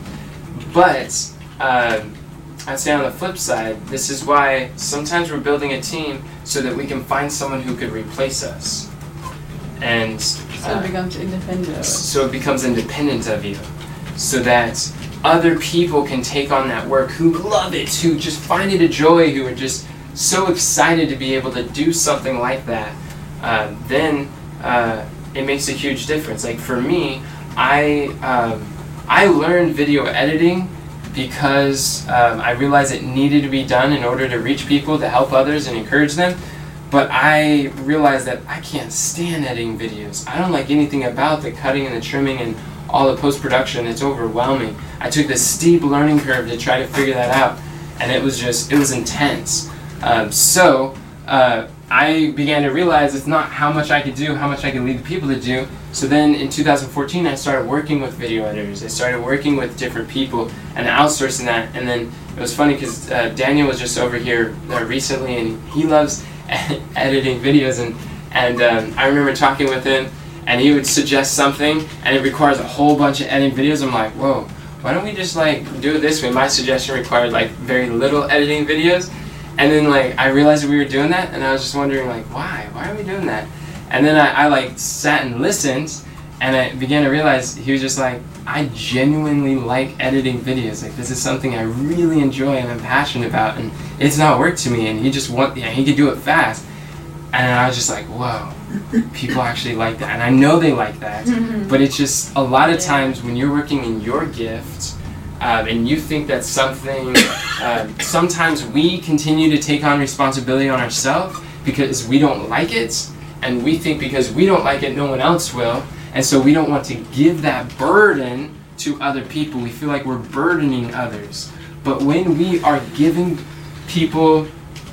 But uh, I'd say on the flip side, this is why sometimes we're building a team so that we can find someone who could replace us. And So it becomes independent. so it becomes independent of you so that other people can take on that work who love it who just find it a joy who are just so excited to be able to do something like that uh, then uh, it makes a huge difference like for me i um, i learned video editing because um, i realized it needed to be done in order to reach people to help others and encourage them but I realized that I can't stand editing videos. I don't like anything about the cutting and the trimming and all the post production. It's overwhelming. I took this steep learning curve to try to figure that out, and it was just it was intense. Um, so uh, I began to realize it's not how much I could do, how much I could lead the people to do. So then in 2014, I started working with video editors. I started working with different people and outsourcing that. And then it was funny because uh, Daniel was just over here uh, recently, and he loves [laughs] editing videos and and um, I remember talking with him and he would suggest something and it requires a whole bunch of editing videos I'm like whoa why don't we just like do it this way my suggestion required like very little editing videos and then like I realized that we were doing that and I was just wondering like why why are we doing that and then I, I like sat and listened and I began to realize he was just like I genuinely like editing videos. Like this is something I really enjoy and I'm passionate about, and it's not work to me. And he just want, yeah, he could do it fast, and I was just like, whoa, people actually like that, and I know they like that. Mm-hmm. But it's just a lot of times when you're working in your gift, um, and you think that something, um, sometimes we continue to take on responsibility on ourselves because we don't like it, and we think because we don't like it, no one else will. And so we don't want to give that burden to other people. We feel like we're burdening others. But when we are giving people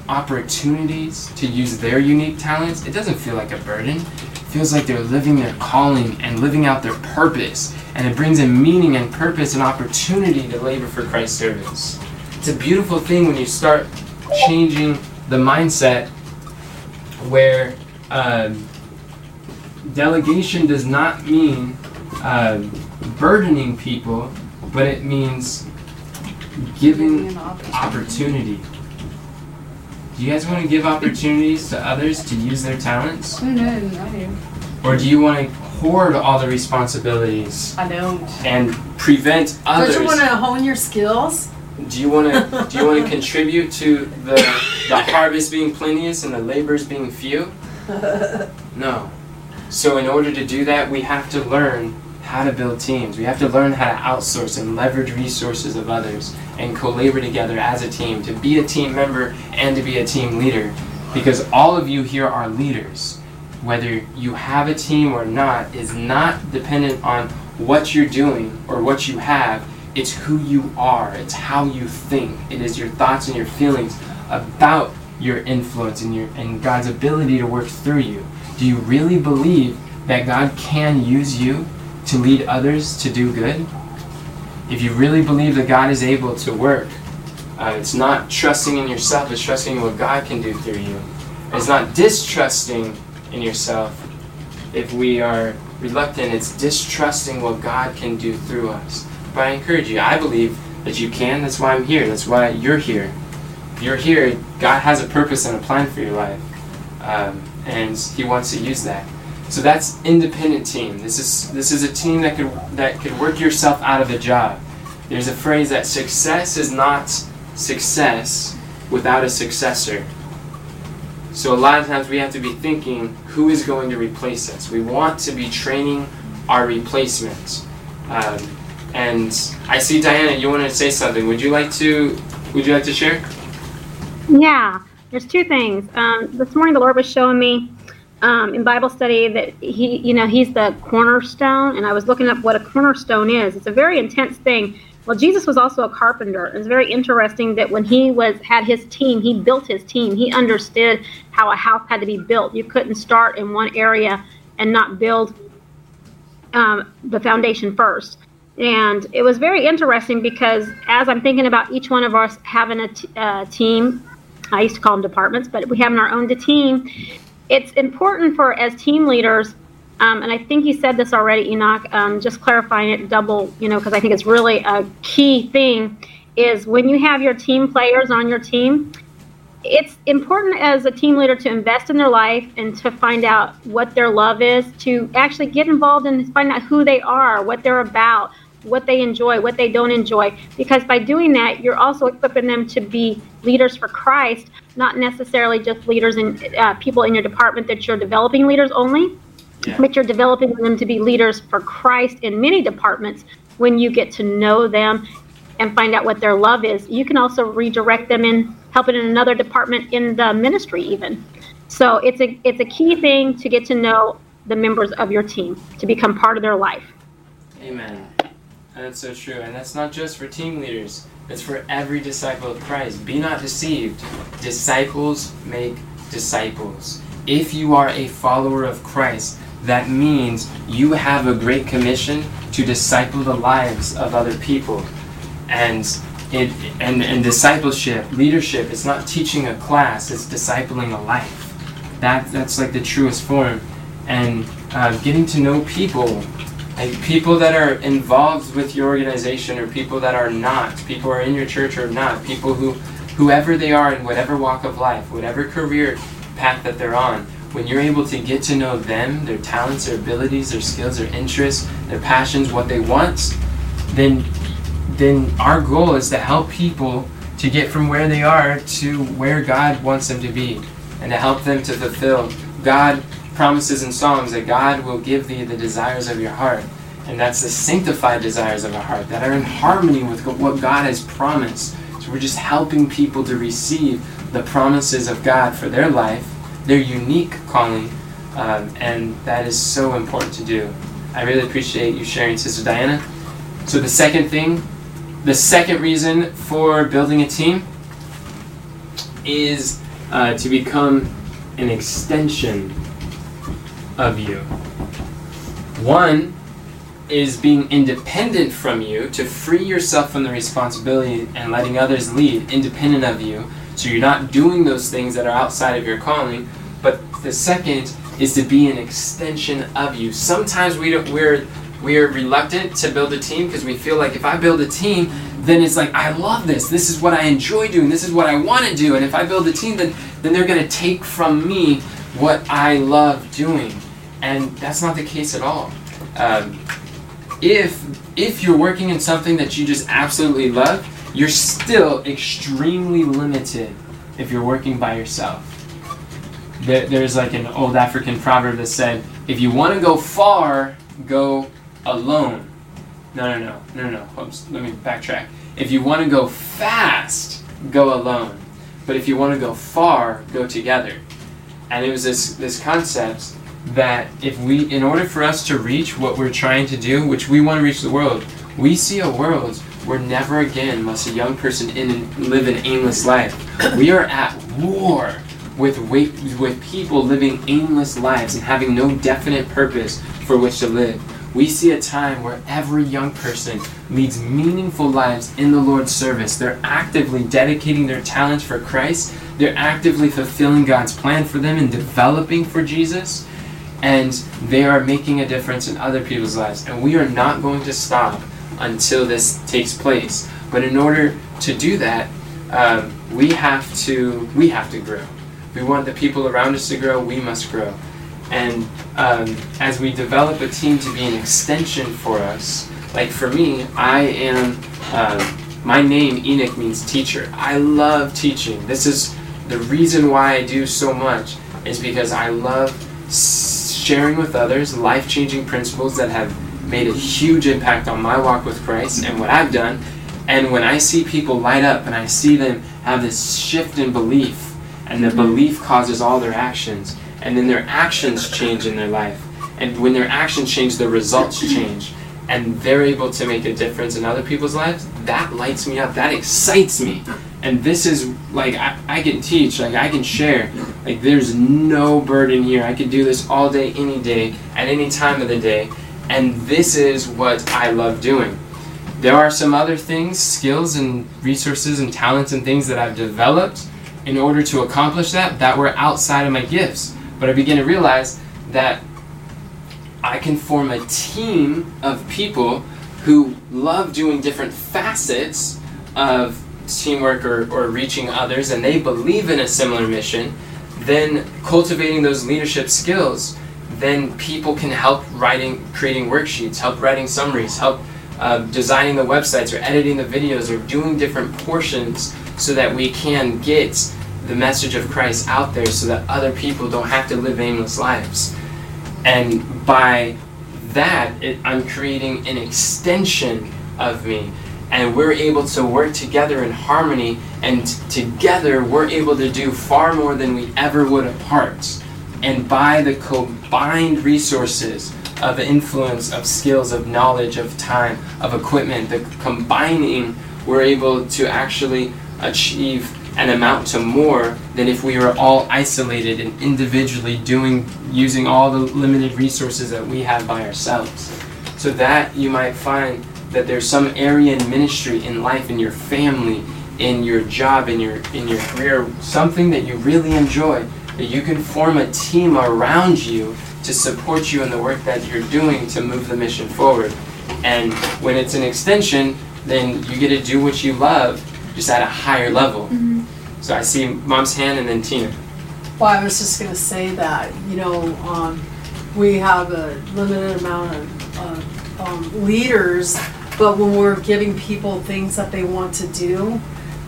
opportunities to use their unique talents, it doesn't feel like a burden. It feels like they're living their calling and living out their purpose. And it brings in meaning and purpose and opportunity to labor for Christ's service. It's a beautiful thing when you start changing the mindset where um, delegation does not mean um, burdening people, but it means giving Giving opportunity. opportunity. Do you guys want to give opportunities to others to use their talents? No, no, no, I do. Or do you want to hoard all the responsibilities I don't. and prevent others. Don't you want to hone your skills? Do you want to do you want to [laughs] contribute to the the harvest being plenteous and the labors being few? [laughs] No. So in order to do that, we have to learn how to build teams. We have to learn how to outsource and leverage resources of others and co-labor together as a team to be a team member and to be a team leader. Because all of you here are leaders. Whether you have a team or not is not dependent on what you're doing or what you have. It's who you are. It's how you think. It is your thoughts and your feelings about your influence and your and God's ability to work through you. Do you really believe that God can use you to lead others to do good? If you really believe that God is able to work, uh, it's not trusting in yourself, it's trusting in what God can do through you. It's not distrusting in yourself. If we are reluctant, it's distrusting what God can do through us. But I encourage you, I believe that you can. That's why I'm here. That's why you're here. You're here. God has a purpose and a plan for your life. Um, and He wants to use that. So that's independent team. This is this is a team that could that could work yourself out of a job. There's a phrase that success is not success without a successor. So a lot of times we have to be thinking who is going to replace us. We want to be training our replacements. Um, and I see Diana, you want to say something. Would you like to would you like to share? Yeah, there's two things. Um, this morning, the Lord was showing me um, in Bible study that He, you know, He's the cornerstone, and I was looking up what a cornerstone is. It's a very intense thing. Well, Jesus was also a carpenter. It's very interesting that when he was had his team, he built his team. He understood how a house had to be built. You couldn't start in one area and not build um, the foundation first. And it was very interesting because as I'm thinking about each one of us having a t- uh, team, I used to call them departments, but we having our own team. It's important for as team leaders, um, and I think you said this already, Enoch. Um, just clarifying it, double, you know, because I think it's really a key thing. Is when you have your team players on your team, it's important as a team leader to invest in their life and to find out what their love is, to actually get involved and find out who they are, what they're about, what they enjoy, what they don't enjoy. Because by doing that, you're also equipping them to be leaders for Christ, not necessarily just leaders and uh, people in your department that you're developing leaders only, Yeah. but you're developing them to be leaders for Christ in many departments. When you get to know them and find out what their love is, you can also redirect them in helping in another department in the ministry, even. So it's a it's a key thing to get to know the members of your team to become part of their life. Amen. That's so true. And that's not just for team leaders, it's for every disciple of Christ. Be not deceived. Disciples make disciples. If you are a follower of Christ, that means you have a great commission to disciple the lives of other people. And it and, and discipleship, leadership, it's not teaching a class, it's discipling a life. That that's like the truest form. And uh, getting to know people people that are involved with your organization or people that are not people who are in your church or not people who whoever they are in whatever walk of life whatever career path that they're on when you're able to get to know them their talents their abilities their skills their interests their passions what they want then then our goal is to help people to get from where they are to where God wants them to be and to help them to fulfill God promises in Psalms that God will give thee the desires of your heart. And that's the sanctified desires of our heart that are in harmony with what God has promised. So we're just helping people to receive the promises of God for their life, their unique calling, um, and that is so important to do. I really appreciate you sharing, Sister Diana. So the second thing, the second reason for building a team is uh, to become an extension of you. One is being independent from you to free yourself from the responsibility and letting others lead independent of you. So you're not doing those things that are outside of your calling. But the second is to be an extension of you. Sometimes we don't, we're we're reluctant to build a team because we feel like if I build a team, then it's like I love this. This is what I enjoy doing. This is what I want to do. And if I build a team, then then they're going to take from me what I love doing. And that's not the case at all. Um, if if you're working in something that you just absolutely love, you're still extremely limited if you're working by yourself. There, there's like an old African proverb that said, "If you want to go far, go alone." No, no, no, no, no. Oops, let me backtrack. If you want to go fast, go alone. But if you want to go far, go together. And it was this this concept that if we, in order for us to reach what we're trying to do, which we want to reach the world, we see a world where never again must a young person in, live an aimless life. We are at war with with people living aimless lives and having no definite purpose for which to live. We see a time where every young person leads meaningful lives in the Lord's service. They're actively dedicating their talents for Christ. They're actively fulfilling God's plan for them and developing for Jesus and they are making a difference in other people's lives. And we are not going to stop until this takes place. But in order to do that, um, we have to we have to grow. We want the people around us to grow. We must grow. And um, as we develop a team to be an extension for us, like for me, I am. Uh, my name Enoch means teacher. I love teaching. This is the reason why I do so much. Is because I love sharing with others life changing principles that have made a huge impact on my walk with Christ and what I've done. And when I see people light up and I see them have this shift in belief, and the mm-hmm. belief causes all their actions, and then their actions change in their life. And when their actions change, the results change. And they're able to make a difference in other people's lives, that lights me up. That excites me. And this is like, I, I can teach, like, I can share. Like, there's no burden here. I can do this all day, any day, at any time of the day. And this is what I love doing. there are some other things, skills and resources and talents and things that I've developed in order to accomplish that that were outside of my gifts. But I began to realize that I can form a team of people who love doing different facets of teamwork or, or reaching others and they believe in a similar mission, then cultivating those leadership skills, then people can help writing, creating worksheets, help writing summaries, help uh, designing the websites or editing the videos or doing different portions so that we can get the message of Christ out there so that other people don't have to live aimless lives. And by that, it, I'm creating an extension of me. And we're able to work together in harmony, and together we're able to do far more than we ever would apart. And by the combined resources of influence, of skills, of knowledge, of time, of equipment, the combining, we're able to actually achieve and amount to more than if we were all isolated and individually doing using all the limited resources that we have by ourselves. So that you might find that there's some area in ministry, in life, in your family, in your job, in your in your career, something that you really enjoy, that you can form a team around you to support you in the work that you're doing to move the mission forward. And when it's an extension, then you get to do what you love just at a higher level. Mm-hmm. So I see mom's hand and then Tina. Well, I was just going to say that, you know, um, we have a limited amount of uh, um, leaders, but when we're giving people things that they want to do,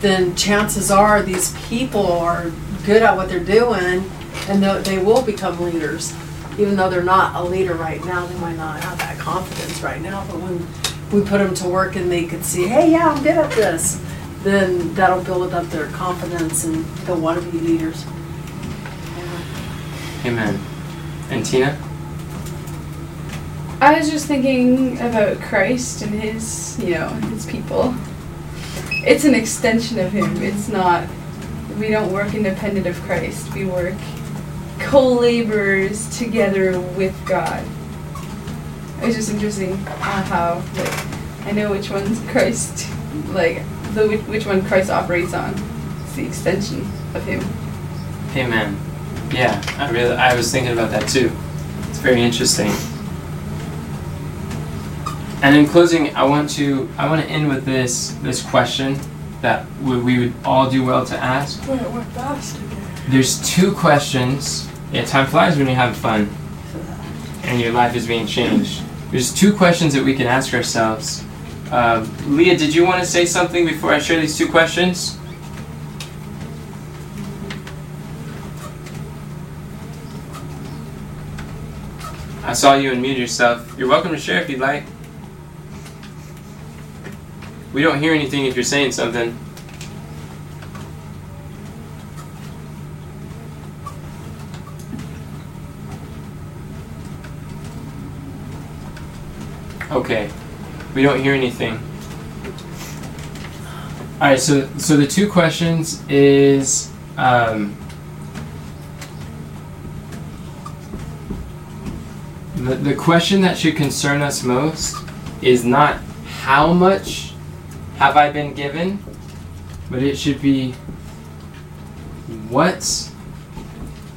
then chances are these people are good at what they're doing and they will become leaders. Even though they're not a leader right now, they might not have that confidence right now, but when we put them to work and they can see, hey, yeah, I'm good at this then that'll build up their confidence and they'll want to be leaders. Amen. And Tina? I was just thinking about Christ and his, you know, his people. It's an extension of him. It's not, we don't work independent of Christ. We work co laborers together with God. It's just interesting uh, how, like, I know which one's Christ, like, the which one Christ operates on. It's the extension of Him. Amen. Yeah, I really I was thinking about that too. It's very interesting. And in closing, I want to I want to end with this this question that we, we would all do well to ask. Wait, we're fast again. There's two questions. Yeah, time flies when you're having fun, and your life is being changed. There's two questions that we can ask ourselves uh, Leah, did you want to say something before I share these two questions? I saw you unmute yourself. You're welcome to share if you'd like. We don't hear anything if you're saying something. Okay. We don't hear anything. All right, so so the two questions is um, the the question that should concern us most is not how much have I been given, but it should be what's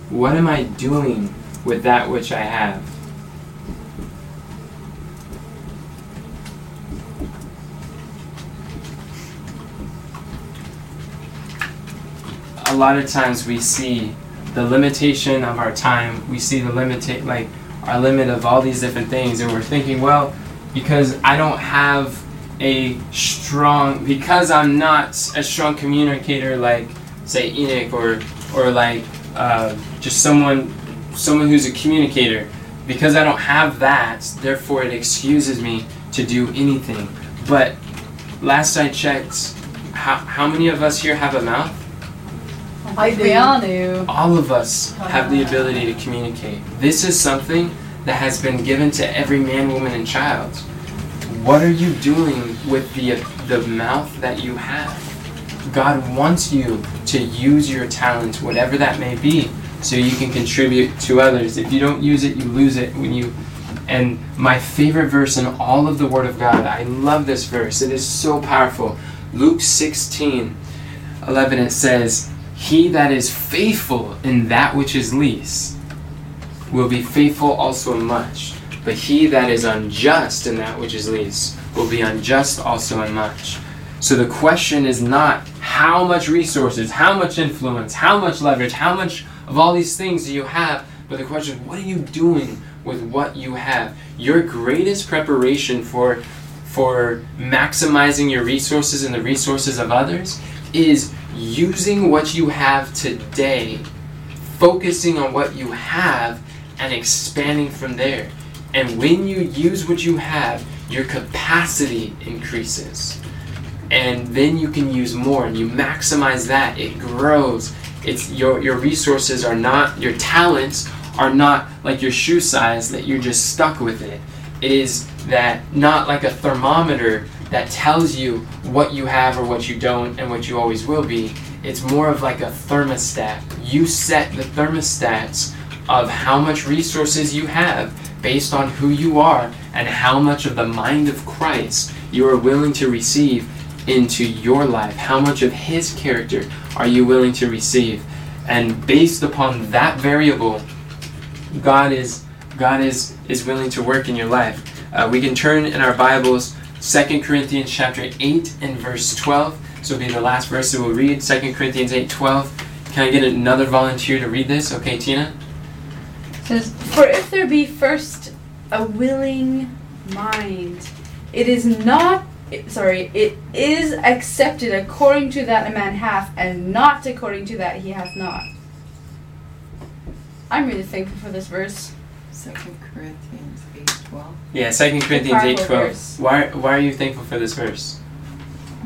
what am I doing with that which I have. a lot of times we see the limitation of our time. We see the limit, like our limit of all these different things, and we're thinking, well, because I don't have a strong, because I'm not a strong communicator like, say, Enoch or or like uh, just someone, someone who's a communicator. Because I don't have that, therefore it excuses me to do anything. But last I checked, how, how many of us here have a mouth? I do. We all do. All of us have the ability to communicate. This is something that has been given to every man, woman, and child. What are you doing with the the mouth that you have? God wants you to use your talents, whatever that may be, so you can contribute to others. If you don't use it, you lose it. When you And my favorite verse in all of the Word of God, I love this verse. It is so powerful. Luke 16, 11, it says, He that is faithful in that which is least will be faithful also much. But he that is unjust in that which is least will be unjust also in much. So the question is not how much resources, how much influence, how much leverage, how much of all these things do you have, but the question is what are you doing with what you have? Your greatest preparation for for maximizing your resources and the resources of others is using what you have today, focusing on what you have and expanding from there. And when you use what you have, your capacity increases. And then you can use more and you maximize that. It grows. It's your your resources are not your talents are not like your shoe size that you're just stuck with it. It is that not like a thermometer that tells you what you have or what you don't and what you always will be. It's more of like a thermostat. You set the thermostats of how much resources you have based on who you are and how much of the mind of Christ you are willing to receive into your life. How much of His character are you willing to receive? And based upon that variable, God is God is is willing to work in your life. Uh, we can turn in our Bibles, 2 Corinthians chapter 8 and verse 12. So it'll be the last verse that we'll read, 2 Corinthians 8, 12. Can I get another volunteer to read this? Okay, Tina? Says, For if there be first a willing mind, it is not sorry, it is accepted according to that a man hath, and not according to that he hath not. I'm really thankful for this verse. Second Corinthians eight twelve. Yeah, 2 Corinthians eight twelve. verse. Why, why are you thankful for this verse?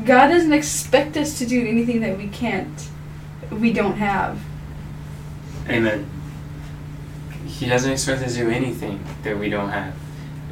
God doesn't expect us to do anything that we can't, we don't have. Amen. He doesn't expect us to do anything that we don't have,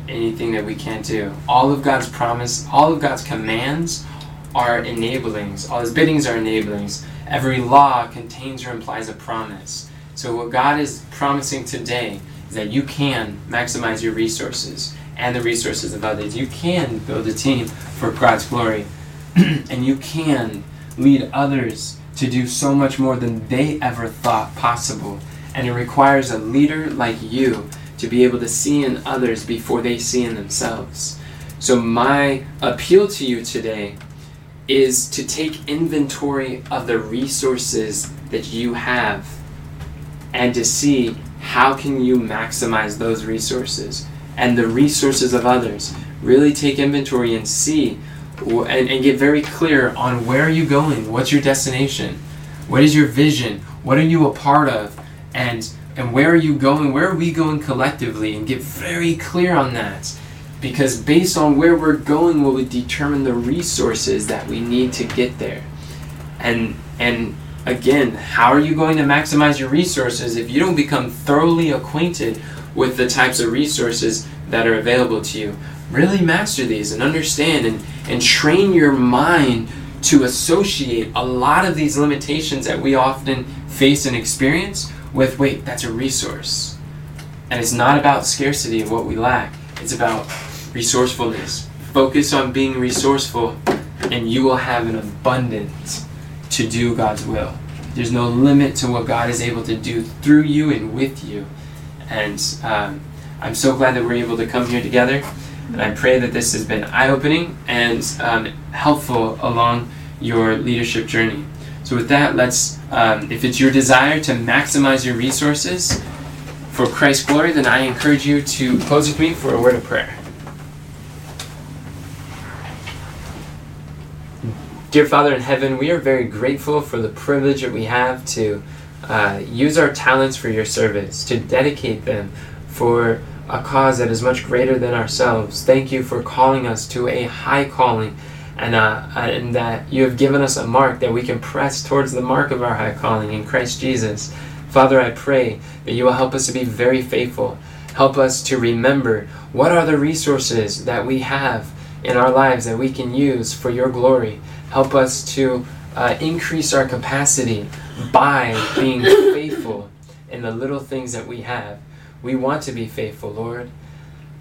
anything that we can't do. All of God's promise, all of God's commands are enablings. All His biddings are enablings. Every law contains or implies a promise. So, what God is promising today is that you can maximize your resources and the resources of others. You can build a team for God's glory, [clears throat] and you can lead others to do so much more than they ever thought possible. And it requires a leader like you to be able to see in others before they see in themselves. So, my appeal to you today is to take inventory of the resources that you have and to see how can you maximize those resources. And the resources of others. Really take inventory and see and, and get very clear on where are you going? What's your destination? What is your vision? What are you a part of and and where are you going? Where are we going collectively? And get very clear on that. Because based on where we're going will determine the resources that we need to get there. And and again how are you going to maximize your resources if you don't become thoroughly acquainted with the types of resources that are available to you? Really master these and understand and, and train your mind to associate a lot of these limitations that we often face and experience with wait that's a resource and it's not about scarcity of what we lack it's about resourcefulness focus on being resourceful and you will have an abundance to do God's will. There's no limit to what God is able to do through you and with you. And um, I'm so glad that we're able to come here together. And I pray that this has been eye opening and um, helpful along your leadership journey. So, with that, let's, um, if it's your desire to maximize your resources for Christ's glory, then I encourage you to close with me for a word of prayer. Dear Father in heaven, we are very grateful for the privilege that we have to uh, use our talents for your service, to dedicate them for a cause that is much greater than ourselves. Thank you for calling us to a high calling, and, uh, and that you have given us a mark that we can press towards the mark of our high calling in Christ Jesus. Father, I pray that you will help us to be very faithful. Help us to remember what are the resources that we have in our lives that we can use for your glory. Help us to uh, increase our capacity by being [coughs] faithful in the little things that we have. We want to be faithful, Lord.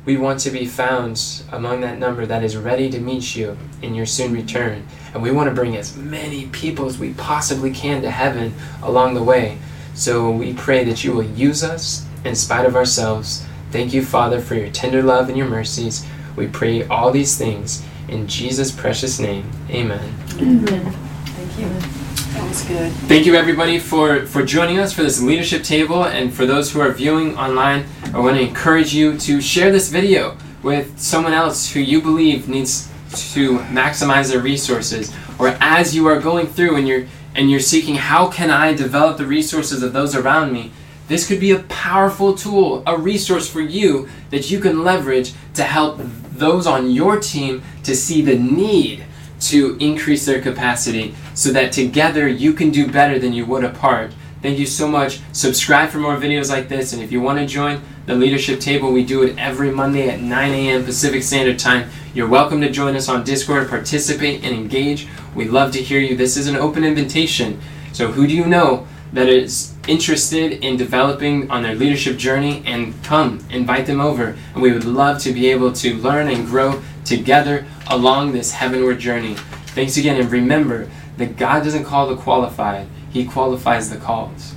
We want to be found among that number that is ready to meet you in your soon return. And we want to bring as many people as we possibly can to heaven along the way. So we pray that you will use us in spite of ourselves. Thank you, Father, for your tender love and your mercies. We pray all these things in Jesus' precious name. Amen. Amen. Thank you. That was good. Thank you everybody for, for joining us for this leadership table. And for those who are viewing online, I want to encourage you to share this video with someone else who you believe needs to maximize their resources. Or as you are going through and you're and you're seeking how can I develop the resources of those around me, this could be a powerful tool, a resource for you that you can leverage to help those on your team to see the need to increase their capacity so that together you can do better than you would apart. Thank you so much. Subscribe for more videos like this, and if you want to join the leadership table, we do it every Monday at 9 a.m. Pacific Standard Time. You're welcome to join us on Discord, participate, and engage. We love to hear you. This is an open invitation. So, who do you know that is interested in developing on their leadership journey? And come, invite them over. And we would love to be able to learn and grow together along this heavenward journey. Thanks again, and remember that God doesn't call the qualified, He qualifies the called.